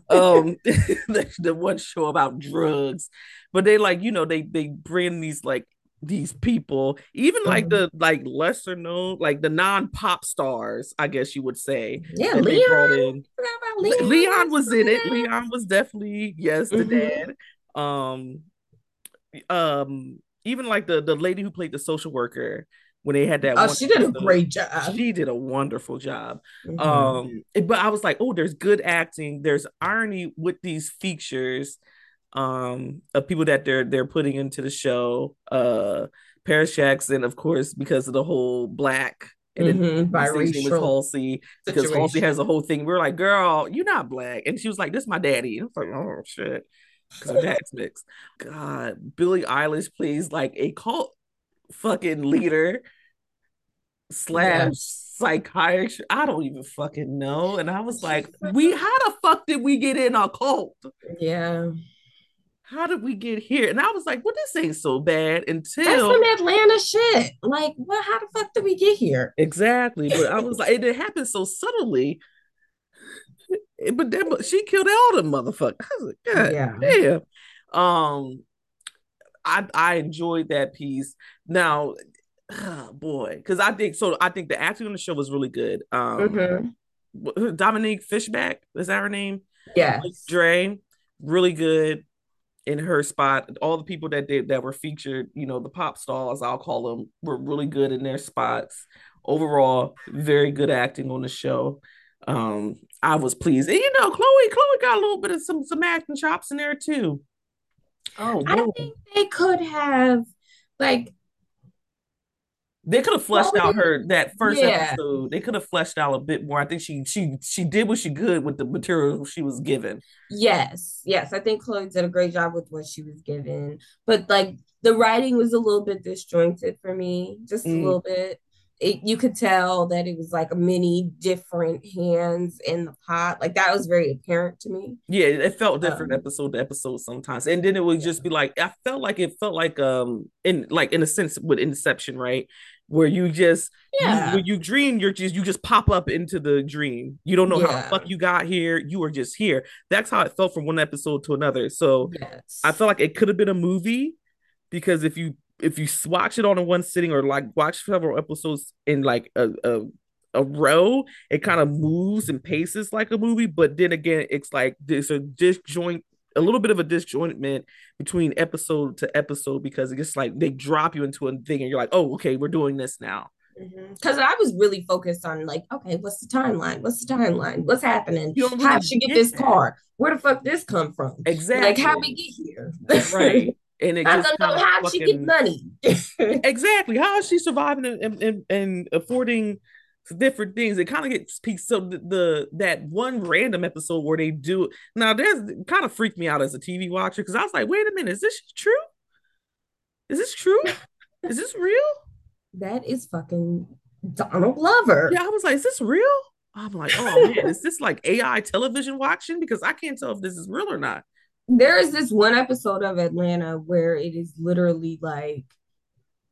um the, the one show about drugs. But they like, you know, they they bring these like these people, even like mm-hmm. the like lesser known, like the non pop stars, I guess you would say. Yeah, Leon. Leon. Leon was in it. Leon was definitely yes, the mm-hmm. dad. Um, um, even like the the lady who played the social worker when they had that. Oh, she did episode, a great job. She did a wonderful job. Mm-hmm. Um, but I was like, oh, there's good acting. There's irony with these features um of people that they're they're putting into the show. Uh Paris Jackson, of course, because of the whole black and mm-hmm, biracial with Halsey because situation. Halsey has a whole thing. We are like, girl, you're not black, and she was like, "This is my daddy." And I was like, "Oh shit," because dad's mixed. God, Billie Eilish plays like a cult fucking leader slash psychiatrist. I don't even fucking know. And I was like, we how the fuck did we get in a cult? Yeah how did we get here? And I was like, well, this ain't so bad until That's some Atlanta shit. Like, well, how the fuck did we get here? Exactly. But I was like, it, happened so subtly. But then but she killed all the motherfuckers. I was like, God yeah. damn. Um I I enjoyed that piece. Now, oh boy, because I think so. I think the acting on the show was really good. Um mm-hmm. Dominique Fishback, is that her name? Yeah. Dre, really good in her spot. All the people that did that were featured, you know, the pop stars, I'll call them, were really good in their spots. Overall, very good acting on the show. Um, I was pleased. And you know, Chloe, Chloe got a little bit of some some acting chops in there too. Oh, I think they could have like they could have fleshed well, out her that first yeah. episode. They could have fleshed out a bit more. I think she she she did what she could with the material she was given. Yes, yes, I think Chloe did a great job with what she was given. But like the writing was a little bit disjointed for me, just mm. a little bit it, you could tell that it was like many different hands in the pot. Like that was very apparent to me. Yeah, it felt different um, episode to episode sometimes, and then it would just be like I felt like it felt like um in like in a sense with Inception, right? Where you just yeah, you, when you dream, you're just you just pop up into the dream. You don't know yeah. how the fuck you got here. You were just here. That's how it felt from one episode to another. So yes. I felt like it could have been a movie because if you if you watch it on one sitting or like watch several episodes in like a, a a row, it kind of moves and paces like a movie, but then again, it's like there's a disjoint, a little bit of a disjointment between episode to episode because it's like they drop you into a thing and you're like, oh, okay, we're doing this now. Because mm-hmm. I was really focused on like, okay, what's the timeline? What's the timeline? What's happening? You Really how she get, get this that. car? Where the fuck this come from? Exactly. Like how we get here? right and it I don't know how fucking, she get money. exactly. How is she surviving and, and, and affording different things? It kind of gets peaks. So the, the, that one random episode where they do now, there's kind of freaked me out as a TV watcher because I was like, wait a minute, is this true? Is this true? is this real? That is fucking Donald Glover. Yeah, I was like, is this real? I'm like, oh man, is this like AI television watching? Because I can't tell if this is real or not there is this one episode of Atlanta where it is literally like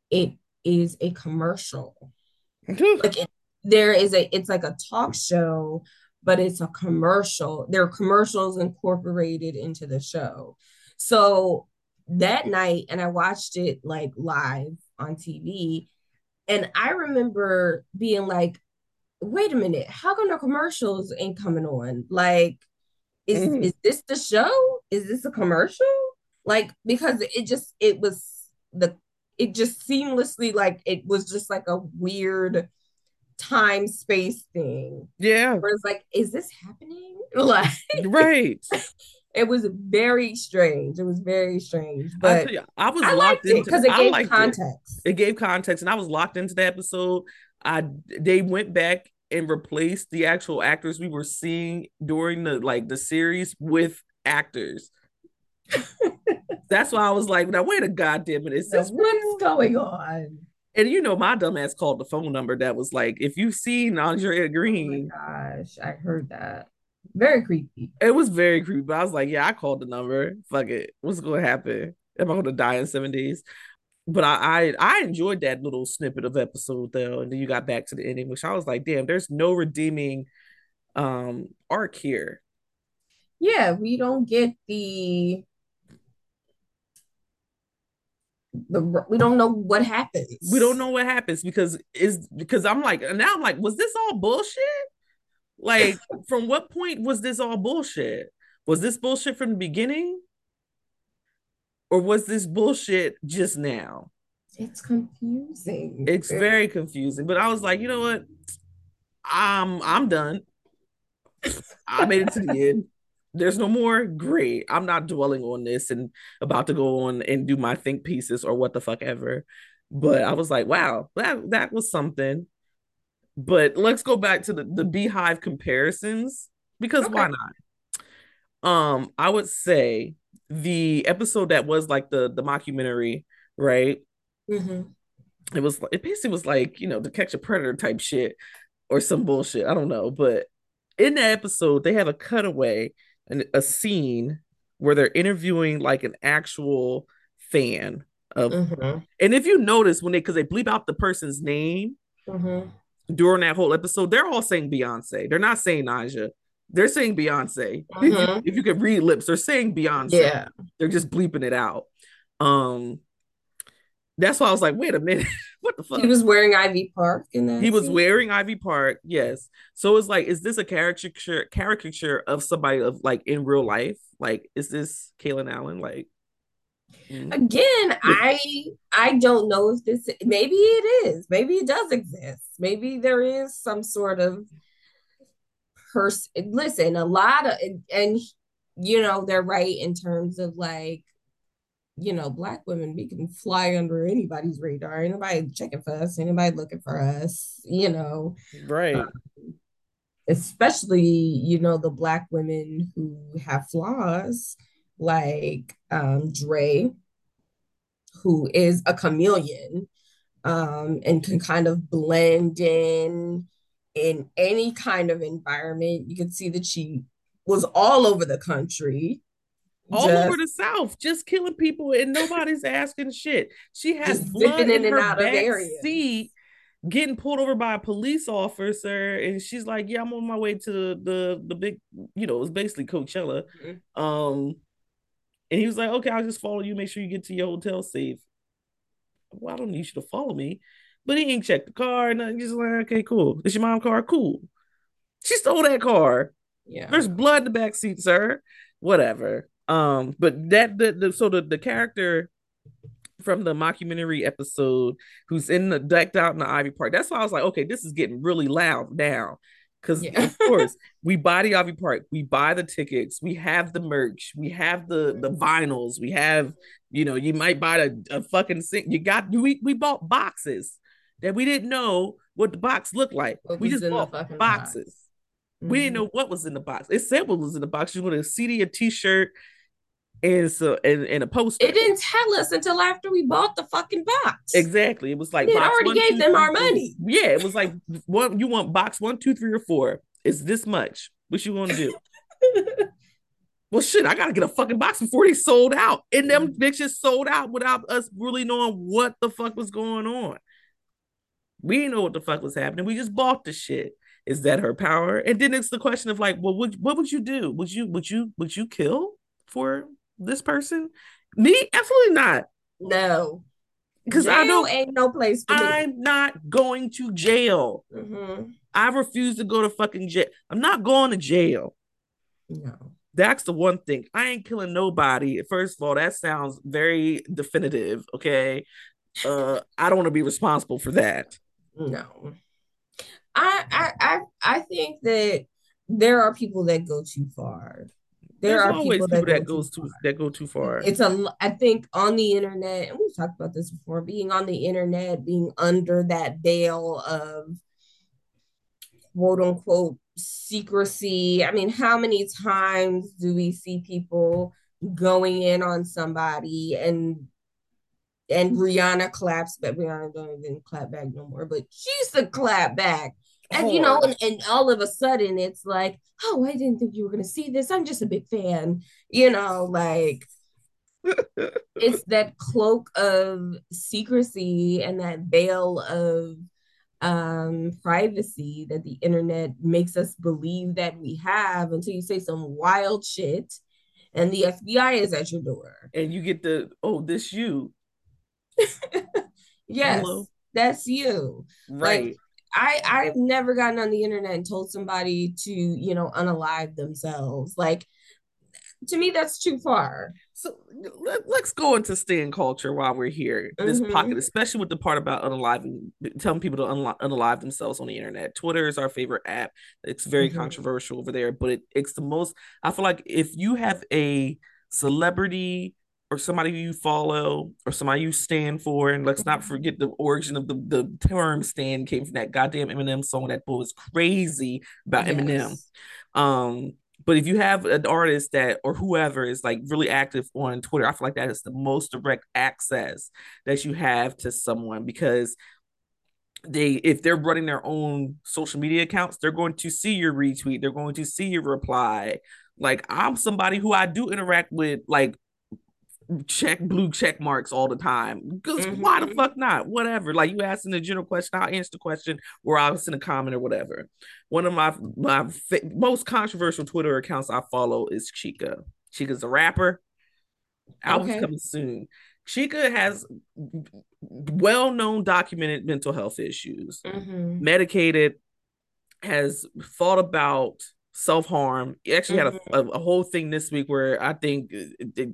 it is a commercial. like it, there is a it's like a talk show, but it's a commercial. There are commercials incorporated into the show. So that night, and I watched it like live on TV, and I remember being like, wait a minute, how come the commercials ain't coming on? Like, is mm-hmm. is this the show? Is this a commercial? Like because it just it was the it just seamlessly like it was just like a weird time space thing. Yeah. Where it's like, is this happening? Like right. it was very strange. It was very strange. But you, I was I locked into because it, it gave context. It. it gave context, and I was locked into the episode. I they went back and replaced the actual actors we were seeing during the like the series with actors. That's why I was like, now wait a goddamn minute. Is this what's going on? And you know, my dumbass called the phone number that was like, if you see Andrea Greene. Oh gosh, I heard that. Very creepy. It was very creepy. But I was like, yeah, I called the number. Fuck it. What's gonna happen? Am I gonna die in seven days? But I, I I enjoyed that little snippet of episode though, and then you got back to the ending, which I was like, damn, there's no redeeming um arc here. Yeah, we don't get the the we don't know what happens. We don't know what happens because is because I'm like and now I'm like, was this all bullshit? Like, from what point was this all bullshit? Was this bullshit from the beginning? Or was this bullshit just now? It's confusing. It's very confusing. But I was like, you know what? I'm I'm done. I made it to the end. There's no more. Great. I'm not dwelling on this and about to go on and do my think pieces or what the fuck ever. But I was like, wow, that that was something. But let's go back to the, the BeyHive comparisons because okay. why not? Um, I would say the episode that was like the the mockumentary, right? Mm-hmm. It was it basically was like you know to catch a predator type shit or some bullshit. I don't know, but in that episode they have a cutaway and a scene where they're interviewing like an actual fan of, mm-hmm. and if you notice when they because they bleep out the person's name. Mm-hmm during that whole episode, they're all saying Beyonce. They're not saying Ni'Jah. They're saying Beyonce. Mm-hmm. if you could read lips, they're saying Beyonce. Yeah. They're just bleeping it out. Um that's why I was like, wait a minute, what the fuck? He was wearing Ivy Park in that. He was wearing Ivy Park, yes. So it's like, is this a caricature caricature of somebody of like in real life? Like, is this Kaylin Allen? Like, Mm-hmm. Again, I I don't know if this maybe it is. Maybe it does exist. Maybe there is some sort of person. Listen, a lot of and you know they're right in terms of like you know black women we can fly under anybody's radar. Anybody checking for us? Anybody looking for us? You know, right. Um, especially you know the black women who have flaws like um, Dre, who is a chameleon um, and can kind of blend in in any kind of environment. You can see that she was all over the country. All just, over the South, just killing people and nobody's asking shit. She has blood in, in her back seat, getting pulled over by a police officer, and she's like, "Yeah, I'm on my way to the the, the big, you know, it's basically Coachella." Mm-hmm. Um, and he was like, okay, I'll just follow you. Make sure you get to your hotel safe. Well, I don't need you to follow me. But he ain't checked the car. And just like, okay, cool. It's your mom car? Cool. She stole that car. Yeah. There's blood in the back seat, sir. Whatever. Um, but that the, the so the, the character from the mockumentary episode who's in the decked out in the Ivy Park. That's why I was like, okay, this is getting really loud now. Because yeah. of course we buy the Ivy Park, we buy the tickets, we have the merch, we have the the vinyls, we have you know you might buy a, a fucking. You got we we bought boxes that we didn't know what the box looked like. What we just bought boxes. Box. Mm-hmm. We didn't mm-hmm. know what was in the box. It said what was in the box. You want a CD, a T-shirt, and so and, and a poster. It didn't tell us until after we bought the fucking box. Exactly. It was like it already one, gave two, them three, our money. Yeah, it was like what you want box one, two, three, or four. It's this much. What you want to do? well, shit, I gotta get a fucking box before they sold out. And them mm-hmm. bitches sold out without us really knowing what the fuck was going on. We didn't know what the fuck was happening. We just bought the shit. Is that her power? And then it's the question of like, well, would, what would you do? Would you would you would you kill for this person? Me? Absolutely not. No. Because I don't ain't no place for I'm not going to jail. Mm-hmm. I refuse to go to fucking jail. I'm not going to jail. No. That's the one thing. I ain't killing nobody. First of all, that sounds very definitive. Okay. Uh I don't want to be responsible for that. No. I I I I think that there are people that go too far there There's are always people, people that, that goes too, that go too far. It's a I think on the internet, and we've talked about this before, being on the internet, being under that veil of quote unquote secrecy. I mean, how many times do we see people going in on somebody and and Rihanna claps, but Rihanna don't even clap back no more, but she's used to clap back and you know, and, and all of a sudden it's like, oh, I didn't think you were gonna see this. I'm just a big fan, you know, like it's that cloak of secrecy and that veil of um privacy that the internet makes us believe that we have until you say some wild shit and the FBI is at your door. And you get the oh, this you. yes, Hello? that's you. Right. Like, I I've never gotten on the internet and told somebody to, you know, unalive themselves. Like to me that's too far. So let, us go into stan culture while we're here. This mm-hmm. pocket, especially with the part about unaliving, telling people to unalive, unalive themselves on the internet. Twitter is our favorite app. It's very mm-hmm. controversial over there, but it, it's the most. I feel like if you have a celebrity or somebody you follow or somebody you stand for, and let's not forget the origin of the the term stan came from that goddamn Eminem song that boy was crazy about yes. Eminem. Um, but if you have an artist that or whoever is like really active on Twitter, I feel like that is the most direct access that you have to someone because they if they're running their own social media accounts, they're going to see your retweet, they're going to see your reply. Like I'm somebody who I do interact with like check blue check marks all the time. Because mm-hmm. why the mm-hmm. fuck not? Whatever. Like you asking a general question, I'll answer the question or I'll send a comment or whatever. One of my my most controversial Twitter accounts I follow is Chika. Chika's a rapper. Album's okay. coming soon. Chika has well-known documented mental health issues. Mm-hmm. Medicated, has thought about self-harm. He actually mm-hmm. had a, a, a, whole thing this week where I think it, it,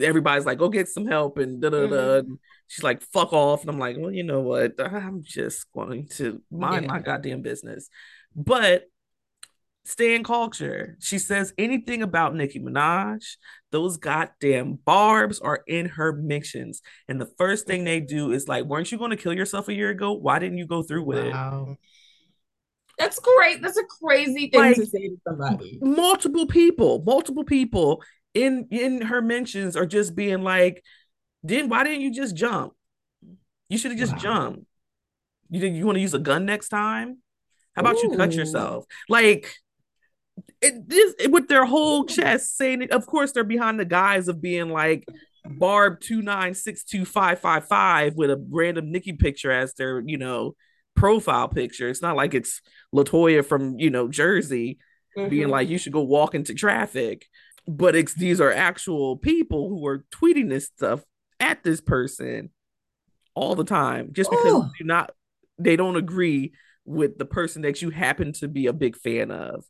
everybody's like, go get some help and da da da. Mm-hmm. She's like, fuck off. And I'm like, well, you know what? I'm just going to mind yeah. my goddamn business. But stan culture. She says anything about Nicki Minaj, those goddamn barbs are in her mentions. And the first thing they do is like, weren't you going to kill yourself a year ago? Why didn't you go through with wow. it? That's great. That's a crazy thing like, to say to somebody. Multiple people, multiple people in in her mentions are just being like, then why didn't you just jump? You should have just wow. jumped. You think you want to use a gun next time? How about Ooh. you cut yourself? Like it, this, it, with their whole chest saying it. Of course, they're behind the guise of being like Barb two nine six two five five five with a random Nicki picture as their you know profile picture. It's not like it's Latoya from you know Jersey mm-hmm. being like you should go walk into traffic but it's these are actual people who are tweeting this stuff at this person all the time just because oh. do not they don't agree with the person that you happen to be a big fan of.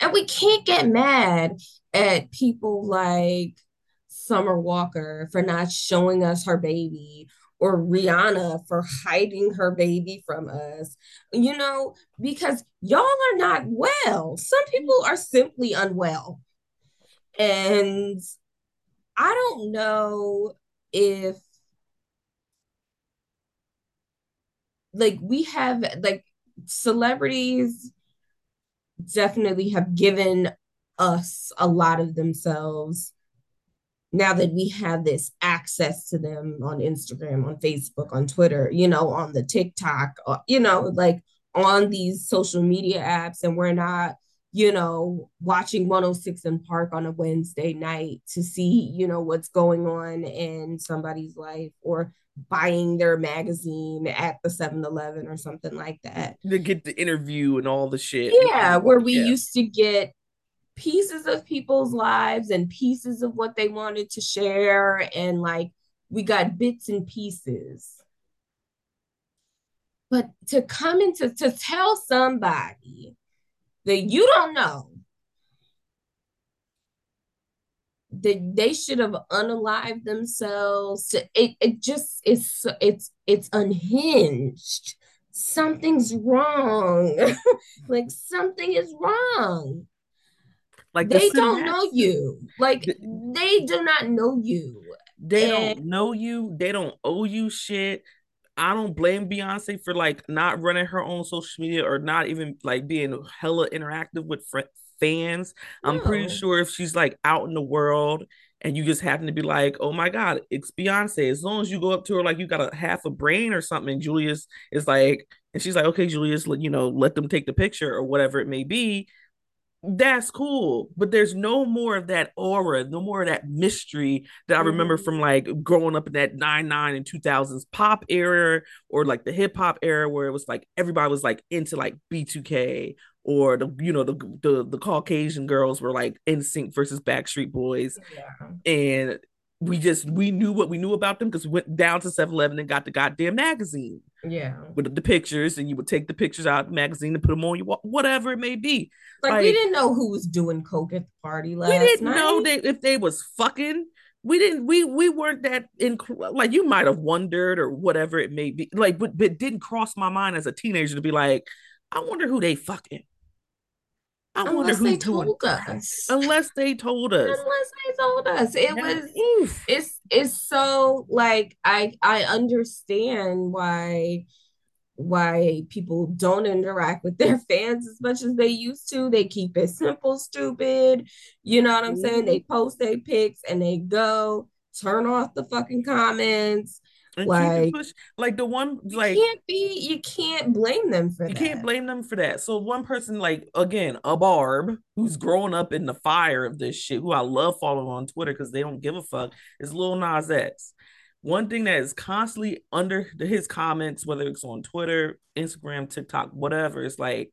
And we can't get mad at people like summer walker for not showing us her baby or rihanna for hiding her baby from us you know because y'all are not well. Some people are simply unwell and I don't know if like we have like celebrities definitely have given us a lot of themselves now that we have this access to them on Instagram, on Facebook, on Twitter, you know, on the TikTok, uh, you know, like on these social media apps, and we're not you know, watching 106 & Park on a Wednesday night to see, you know, what's going on in somebody's life or buying their magazine at the 7-Eleven or something like that. To get the interview and all the shit. Yeah, where we yeah. used to get pieces of people's lives and pieces of what they wanted to share and like we got bits and pieces. But to come into to tell somebody that you don't know that they should have unalived themselves it, it just it's it's it's unhinged. Something's wrong. Like something is wrong. Like they don't know you. Like they do not know you. They and, don't know you. They don't owe you shit I don't blame Beyonce for like not running her own social media or not even like being hella interactive with fr- fans. No. I'm pretty sure if she's like out in the world and you just happen to be like, oh my God, it's Beyonce. As long as you go up to her like you got a half a brain or something, Julius is like, and she's like, okay, Julius, you know, let them take the picture or whatever it may be. That's cool, but there's no more of that aura, no more of that mystery that I remember mm-hmm. from like growing up in that 99 and 2000s pop era or like the hip hop era where it was like everybody was like into like B2K or the you know the the, the Caucasian girls were like NSYNC versus Backstreet Boys, yeah. and we just we knew what we knew about them because we went down to 7-Eleven and got the goddamn magazine. Yeah. With the pictures, and you would take the pictures out of the magazine and put them on your whatever it may be. Like, like we didn't know who was doing coke at the party last We didn't night. know that if they was fucking. We didn't we we weren't that in like you might have wondered or whatever it may be. Like, but, but didn't cross my mind as a teenager to be like, I wonder who they fucking. I Unless wonder who told us. Unless they told us. Unless they told us. It was Oof. it's it's so like I I understand why why people don't interact with their fans as much as they used to. They keep it simple, stupid. You know what I'm mm-hmm. saying? They post their pics and they go turn off the fucking comments. And like, push, like the one, like you can't be, you can't blame them for that. you that. can't blame them for that. So one person, like again, a barb who's growing up in the fire of this shit, who I love following on Twitter because they don't give a fuck, is Lil Nas X. One thing that is constantly under his comments, whether it's on Twitter, Instagram, TikTok, whatever, it's like,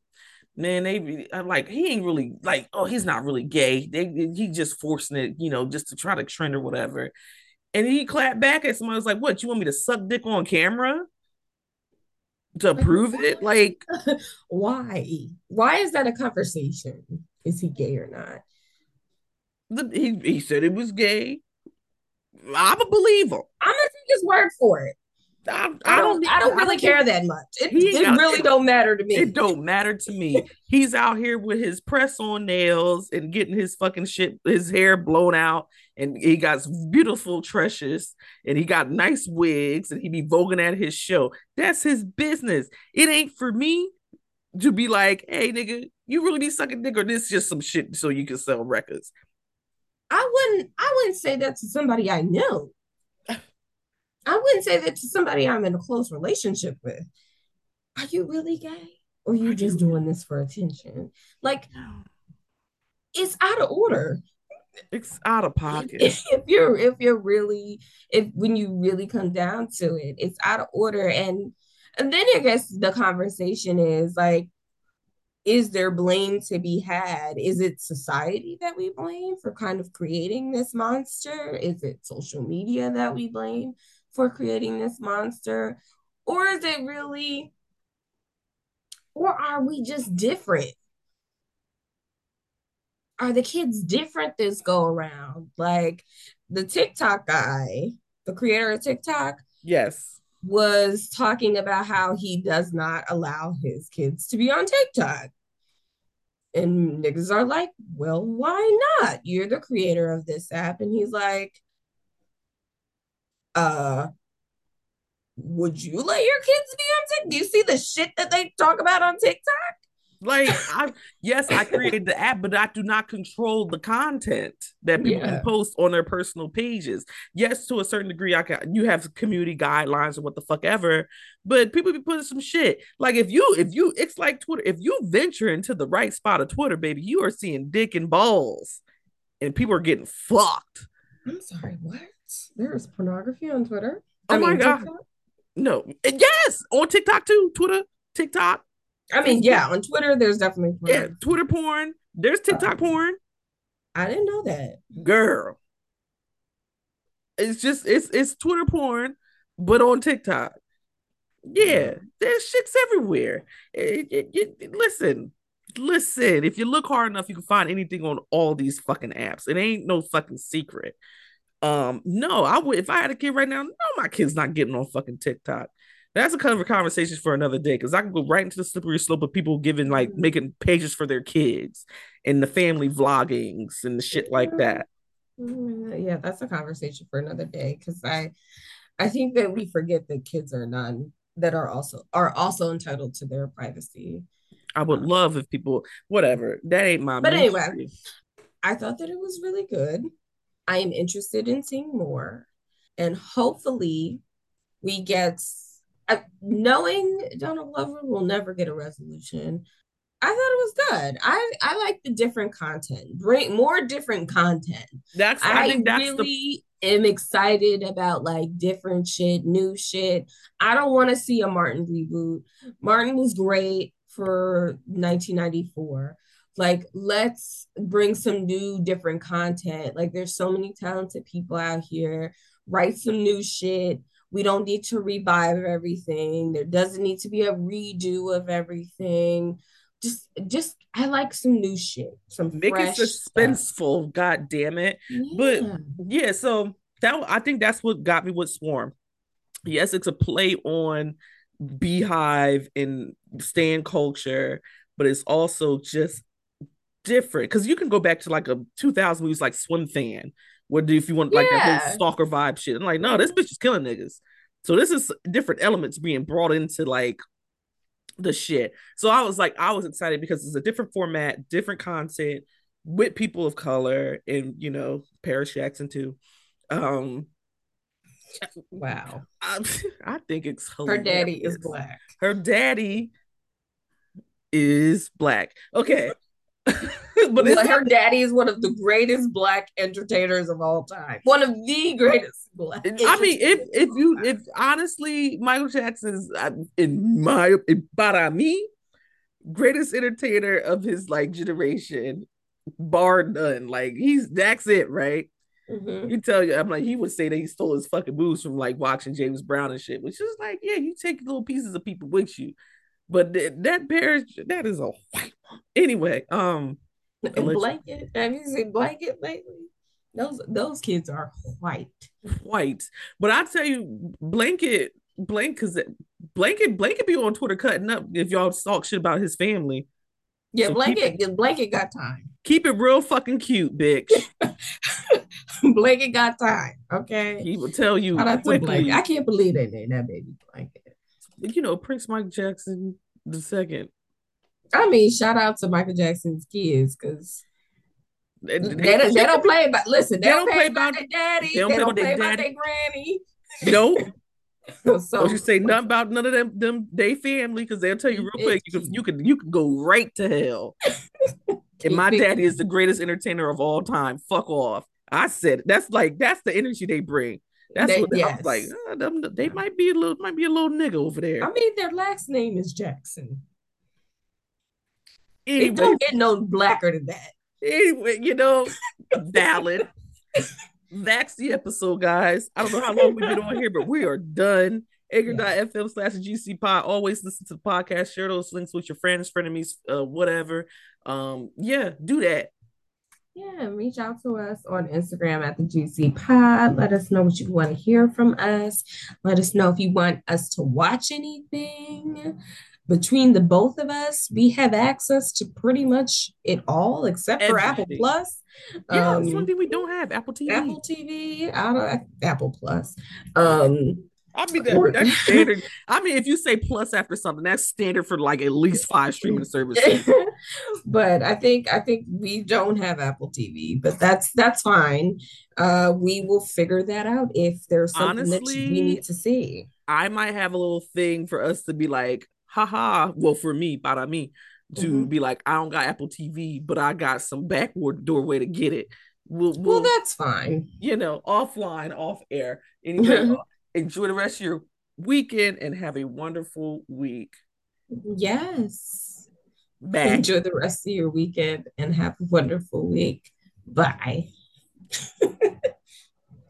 man, they like he ain't really like, oh, he's not really gay. They he just forcing it, you know, just to try to trend or whatever. And he clapped back at somebody. Was like, "What? You want me to suck dick on camera to prove it? Like, why? Why is that a conversation? Is he gay or not?" The, he he said it was gay. I'm a believer. I'm gonna take his word for it. I, I, don't. I don't really care that much. It, it got, really it, don't matter to me. It don't matter to me. He's out here with his press on nails and getting his fucking shit, his hair blown out, and he got beautiful tresses, and he got nice wigs, and he be voguing at his show. That's his business. It ain't for me to be like, hey nigga, you really be sucking dick, or this just some shit so you can sell records. I wouldn't. I wouldn't say that to somebody I know. I wouldn't say that to somebody I'm in a close relationship with. Are you really gay? Or are you just doing this for attention? Like, it's out of order. It's out of pocket. If, if you're if you're really if when you really come down to it, it's out of order. And and then I guess the conversation is like, is there blame to be had? Is it society that we blame for kind of creating this monster? Is it social media that we blame? For creating this monster? Or is it really, or are we just different? Are the kids different this go around? Like the TikTok guy, the creator of TikTok, yes, was talking about how he does not allow his kids to be on TikTok. And niggas are like, well, why not? You're the creator of this app. And he's like, uh would you let your kids be on TikTok? Do you see the shit that they talk about on TikTok? Like, I yes, I created the app, but I do not control the content that people yeah. can post on their personal pages. Yes, to a certain degree, I can. You have community guidelines or what the fuck ever, but people be putting some shit. Like if you, if you, it's like Twitter. If you venture into the right spot of Twitter, baby, you are seeing dick and balls, and people are getting fucked. I'm sorry, what? There is pornography on Twitter. Oh I my mean, god. TikTok? No. Yes, on TikTok too. Twitter, TikTok. I mean, yeah, on Twitter, there's definitely porn. yeah, Twitter porn. There's uh, TikTok uh, porn. I didn't know that, girl. It's just it's it's Twitter porn, but on TikTok. Yeah, there's shits everywhere. It, it, it, listen, listen. If you look hard enough, you can find anything on all these fucking apps. It ain't no fucking secret. Um, no, I would if I had a kid right now, no, my kid's not getting on fucking TikTok. That's a kind of a conversation for another day because I can go right into the slippery slope of people giving like mm-hmm. making pages for their kids and the family vloggings and the shit like that. Mm-hmm. Yeah, that's a conversation for another day because I I think that we forget that kids are none that are also are also entitled to their privacy. I would um, love if people whatever. That ain't my But anyway, I thought that it was really good. I am interested in seeing more. And hopefully, we get I, knowing Donald Glover will never get a resolution. I thought it was good. I I like the different content. Bring more different content. That's I, I think that's really the... am excited about like different shit, new shit. I don't want to see a Martin reboot. Martin was great for 1994. Like let's bring some new different content. Like there's so many talented people out here. Write some new shit. We don't need to revive everything. There doesn't need to be a redo of everything just just I like some new shit, some make it suspenseful. Stuff. God damn it! Yeah. But yeah, so that I think that's what got me with Swarm. Yes, it's a play on BeyHive and stan culture, but it's also just different because you can go back to like a 2000 movies like Swimfan, where if you want like yeah. that whole stalker vibe shit. I'm like, no, this bitch is killing niggas. So this is different elements being brought into like the shit. So I was like, I was excited because it's a different format, different content with people of color, and you know, Paris Jackson too. Um, wow, I, I think it's hilarious. her daddy is black. Her daddy is black. Okay. but her daddy is one of the greatest black entertainers of all time. One of the greatest black. I mean, if if you if honestly, Michael Jackson is uh, in my in, para me greatest entertainer of his like generation, bar none. Like he's that's it, right? Mm-hmm. You tell you, I'm like, he would say that he stole his fucking moves from like watching James Brown and shit, which is like, yeah, you take little pieces of people with you, but th- that pair, that is a white one. Anyway, um, blanket. Have you seen blanket lately? Those those kids are white. White. But I tell you, blanket, blank, because blanket, blanket be on Twitter cutting up if y'all talk shit about his family. Yeah, so blanket, it, blanket got time. Keep it real fucking cute, bitch. blanket got time. Okay. He will tell you. Quickly. I can't believe they named that baby blanket. You know, Prince Mike Jackson the second. I mean, shout out to Michael Jackson's kids because they, they, they, don't, they don't play about. Listen, they, don't, play about their daddy. They don't, play, about, their granny. Nope. so don't you say nothing about none of them them they family because they'll tell you real quick you can you can you can go right to hell. and my daddy is the greatest entertainer of all time. Fuck off. I said that's like that's the energy they bring. That's they, what yes. I was like. Uh, them, they might be a little might be a little nigga over there. I mean, their last name is Jackson. Anyway, it don't get no blacker than that. Anyway, you know, valid. That's the episode, guys. I don't know how long we've been on here, but we are done. Anchor.fm slash GC pod. Always listen to the podcast. Share those links with your friends, frenemies, uh, whatever. Um, yeah, do that. Yeah, reach out to us on Instagram at the GC Pod. Let us know what you want to hear from us. Let us know if you want us to watch anything between the both of us, we have access to pretty much it all except for Apple Plus. Yeah, um, that's one thing we don't have Apple TV. Apple TV, out of Apple Plus. Um, I mean, that, that's standard. I mean, if you say plus after something, that's standard for like at least five streaming services. but I think I think we don't have Apple TV, but that's that's fine. Uh, we will figure that out if there's something Honestly, that we need to see. I might have a little thing for us to be like, haha. Well, for me, para me, to mm-hmm. be like, I don't got Apple TV, but I got some backward doorway to get it. We'll, we'll, well that's fine. You know, offline, off air. Anyway, enjoy the rest of your weekend and have a wonderful week. Yes. Back. Enjoy the rest of your weekend and have a wonderful week. Bye.